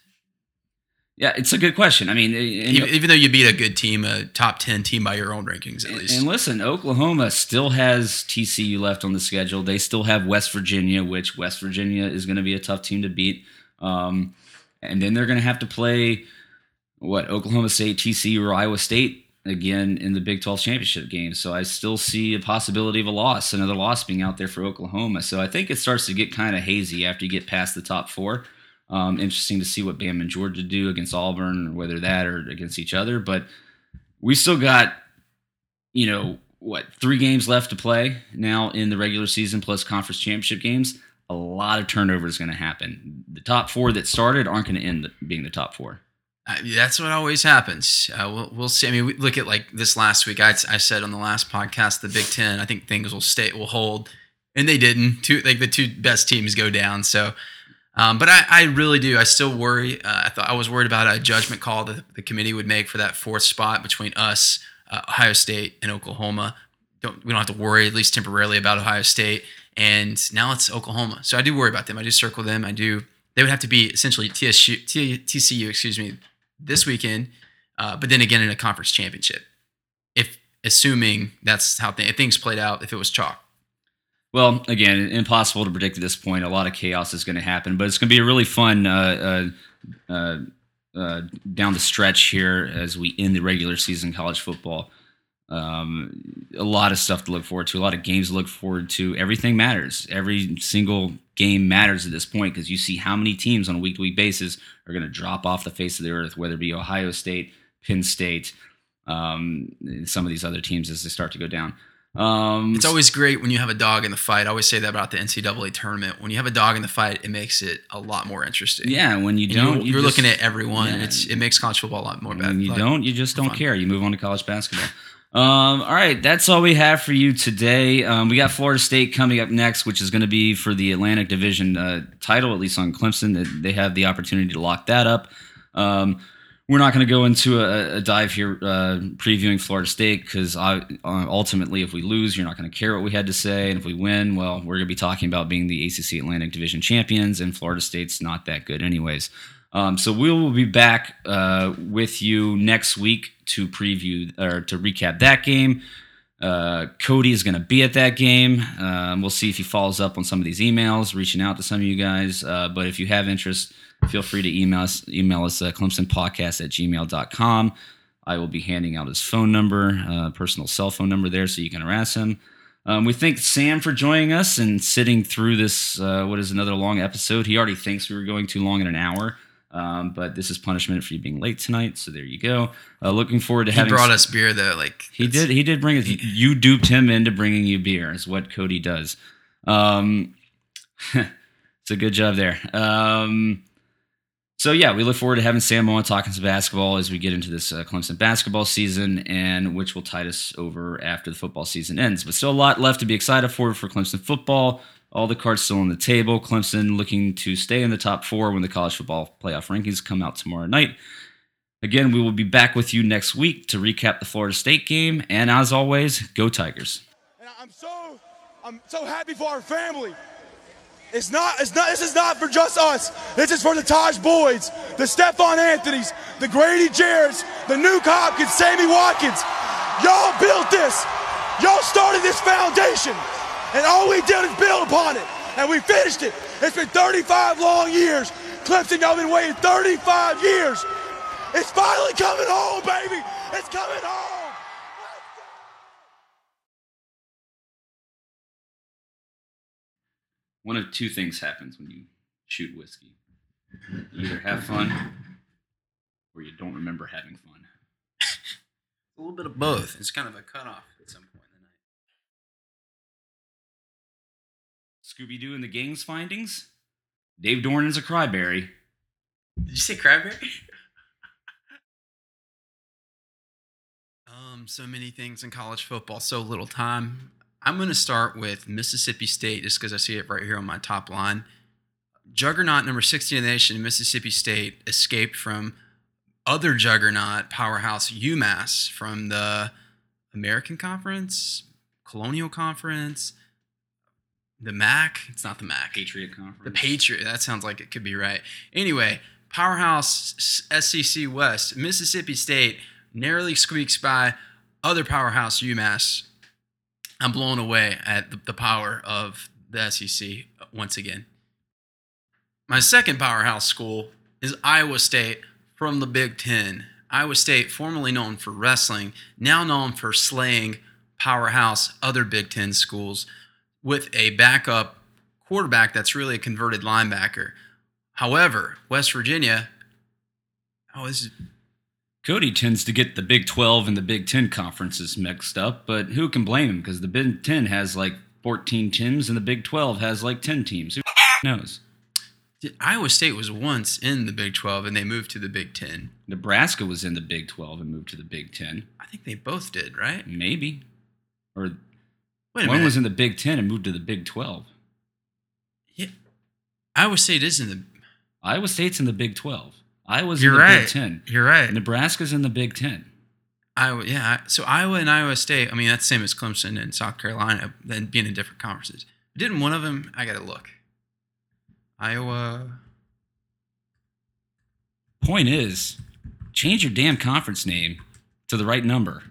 Yeah, it's a good question. I mean, even, even, though you beat a good team, a top 10 team by your own rankings, at and, least. And listen, Oklahoma still has TCU left on the schedule. They still have West Virginia, which West Virginia is going to be a tough team to beat. Um, and then they're going to have to play what Oklahoma State, TCU, or Iowa State again in the Big 12 championship game. So I still see a possibility of a loss, another loss being out there for Oklahoma. So I think it starts to get kind of hazy after you get past the top four. Um, interesting to see what Bam and Georgia do against Auburn, whether that or against each other. But we still got, you know, what three games left to play now in the regular season plus conference championship games. A lot of turnover is going to happen. The top four that started aren't going to end being the top four. Uh, that's what always happens. Uh, we'll, we'll see. I mean, we look at like this last week. I, I said on the last podcast, the Big Ten. I think things will stay, will hold, and they didn't. Two like the two best teams go down. So um, but I, I, really do. I still worry. Uh, I thought I was worried about a judgment call that the committee would make for that fourth spot between us, uh, Ohio State, and Oklahoma. Don't we don't have to worry at least temporarily about Ohio State. And now it's Oklahoma, so I do worry about them. I do circle them. I do. They would have to be essentially TSU, TCU, excuse me, this weekend, uh, but then again in a conference championship. If assuming that's how th- things played out, if it was chalk. Well, again, impossible to predict at this point. A lot of chaos is going to happen, but it's going to be a really fun uh, uh, uh, uh, down the stretch here as we end the regular season college football. Um, a lot of stuff to look forward to, a lot of games to look forward to. Everything matters. Every single game matters at this point because you see how many teams on a week to week basis are going to drop off the face of the earth, whether it be Ohio State, Penn State, um, some of these other teams as they start to go down. Um, it's always great when you have a dog in the fight. I always say that about the NCAA tournament. When you have a dog in the fight, it makes it a lot more interesting. Yeah, when you don't, you, are looking at everyone. Yeah. It's it makes college football a lot more bad. When you don't, you just don't fun. care. You move on to college basketball. Um, all right, that's all we have for you today. Um, we got Florida State coming up next, which is going to be for the Atlantic Division uh, title, at least on Clemson. They have the opportunity to lock that up. Um, we're not going to go into a, a dive here uh, previewing Florida State because uh, ultimately, if we lose, you're not going to care what we had to say, and if we win, well, we're going to be talking about being the ACC Atlantic Division champions, and Florida State's not that good, anyways. Um, so we will be back uh, with you next week to preview or to recap that game. Uh, Cody is going to be at that game. Um, we'll see if he follows up on some of these emails, reaching out to some of you guys. Uh, but if you have interest feel free to email us, email us uh, clemsonpodcast at gmail.com. I will be handing out his phone number, uh, personal cell phone number there, so you can harass him. Um, we thank Sam for joining us and sitting through this, uh, what is another long episode. He already thinks we were going too long in an hour. Um, but this is punishment for you being late tonight. So there you go. Uh, looking forward to He having. brought us beer though. Like He did. He did bring us. You duped him into bringing you beer. Is what Cody does. Um, it's a good job there. Um, so yeah, we look forward to having Sam on talking some basketball as we get into this uh, Clemson basketball season, and which will tide us over after the football season ends. But still a lot left to be excited for for Clemson football. All the cards still on the table. Clemson looking to stay in the top four when the college football playoff rankings come out tomorrow night. Again, we will be back with you next week to recap the Florida State game. And as always, go Tigers. And I'm so, I'm so happy for our family. It's not, it's not, this is not for just us. This is for the Tajh Boyds, the Stephone Anthony's, the Grady Jarrett's, the Nuke Hopkins, Sammy Watkins. Y'all built this. Y'all started this foundation. And all we did is build upon it. And we finished it. It's been 35 long years. Clemson, y'all been waiting 35 years. It's finally coming home, baby. It's coming home. One of two things happens when you shoot whiskey you either have fun or you don't remember having fun. a little bit of both. It's kind of a cutoff at some point in the night. Scooby Doo and the gang's findings. Dave Doeren is a cryberry. Did you say cranberry? um, so many things in college football, so little time. I'm going to start with Mississippi State just because I see it right here on my top line. Juggernaut number 60 in the nation, Mississippi State, escaped from other juggernaut powerhouse UMass from the American Conference, Colonial Conference, the MAC. It's not the MAC. Patriot Conference. The Patriot. That sounds like it could be right. Anyway, powerhouse SEC West, Mississippi State narrowly squeaks by other powerhouse UMass. I'm blown away at the, the power of the SEC once again. My second powerhouse school is Iowa State from the Big Ten. Iowa State, formerly known for wrestling, now known for slaying powerhouse other Big Ten schools with a backup quarterback that's really a converted linebacker. However, West Virginia, oh, this is Cody tends to get the Big 12 and the Big 10 conferences mixed up, but who can blame him? Because the Big 10 has like 14 teams and the Big 12 has like 10 teams. Who knows? Iowa State was once in the Big 12 and they moved to the Big 10. Nebraska was in the Big 12 and moved to the Big 10. I think they both did, right? Maybe. Or Wait a one minute. was in the Big 10 and moved to the Big 12. yeah. Iowa State is in the. Iowa State's in the Big 12. Iowa's You're in the right. Big 10. You're right. Nebraska's in the Big 10. Iowa, yeah. So Iowa and Iowa State. I mean, that's the same as Clemson and South Carolina, then being in different conferences. Didn't one of them? I got to look. Iowa. Point is, change your damn conference name to the right number.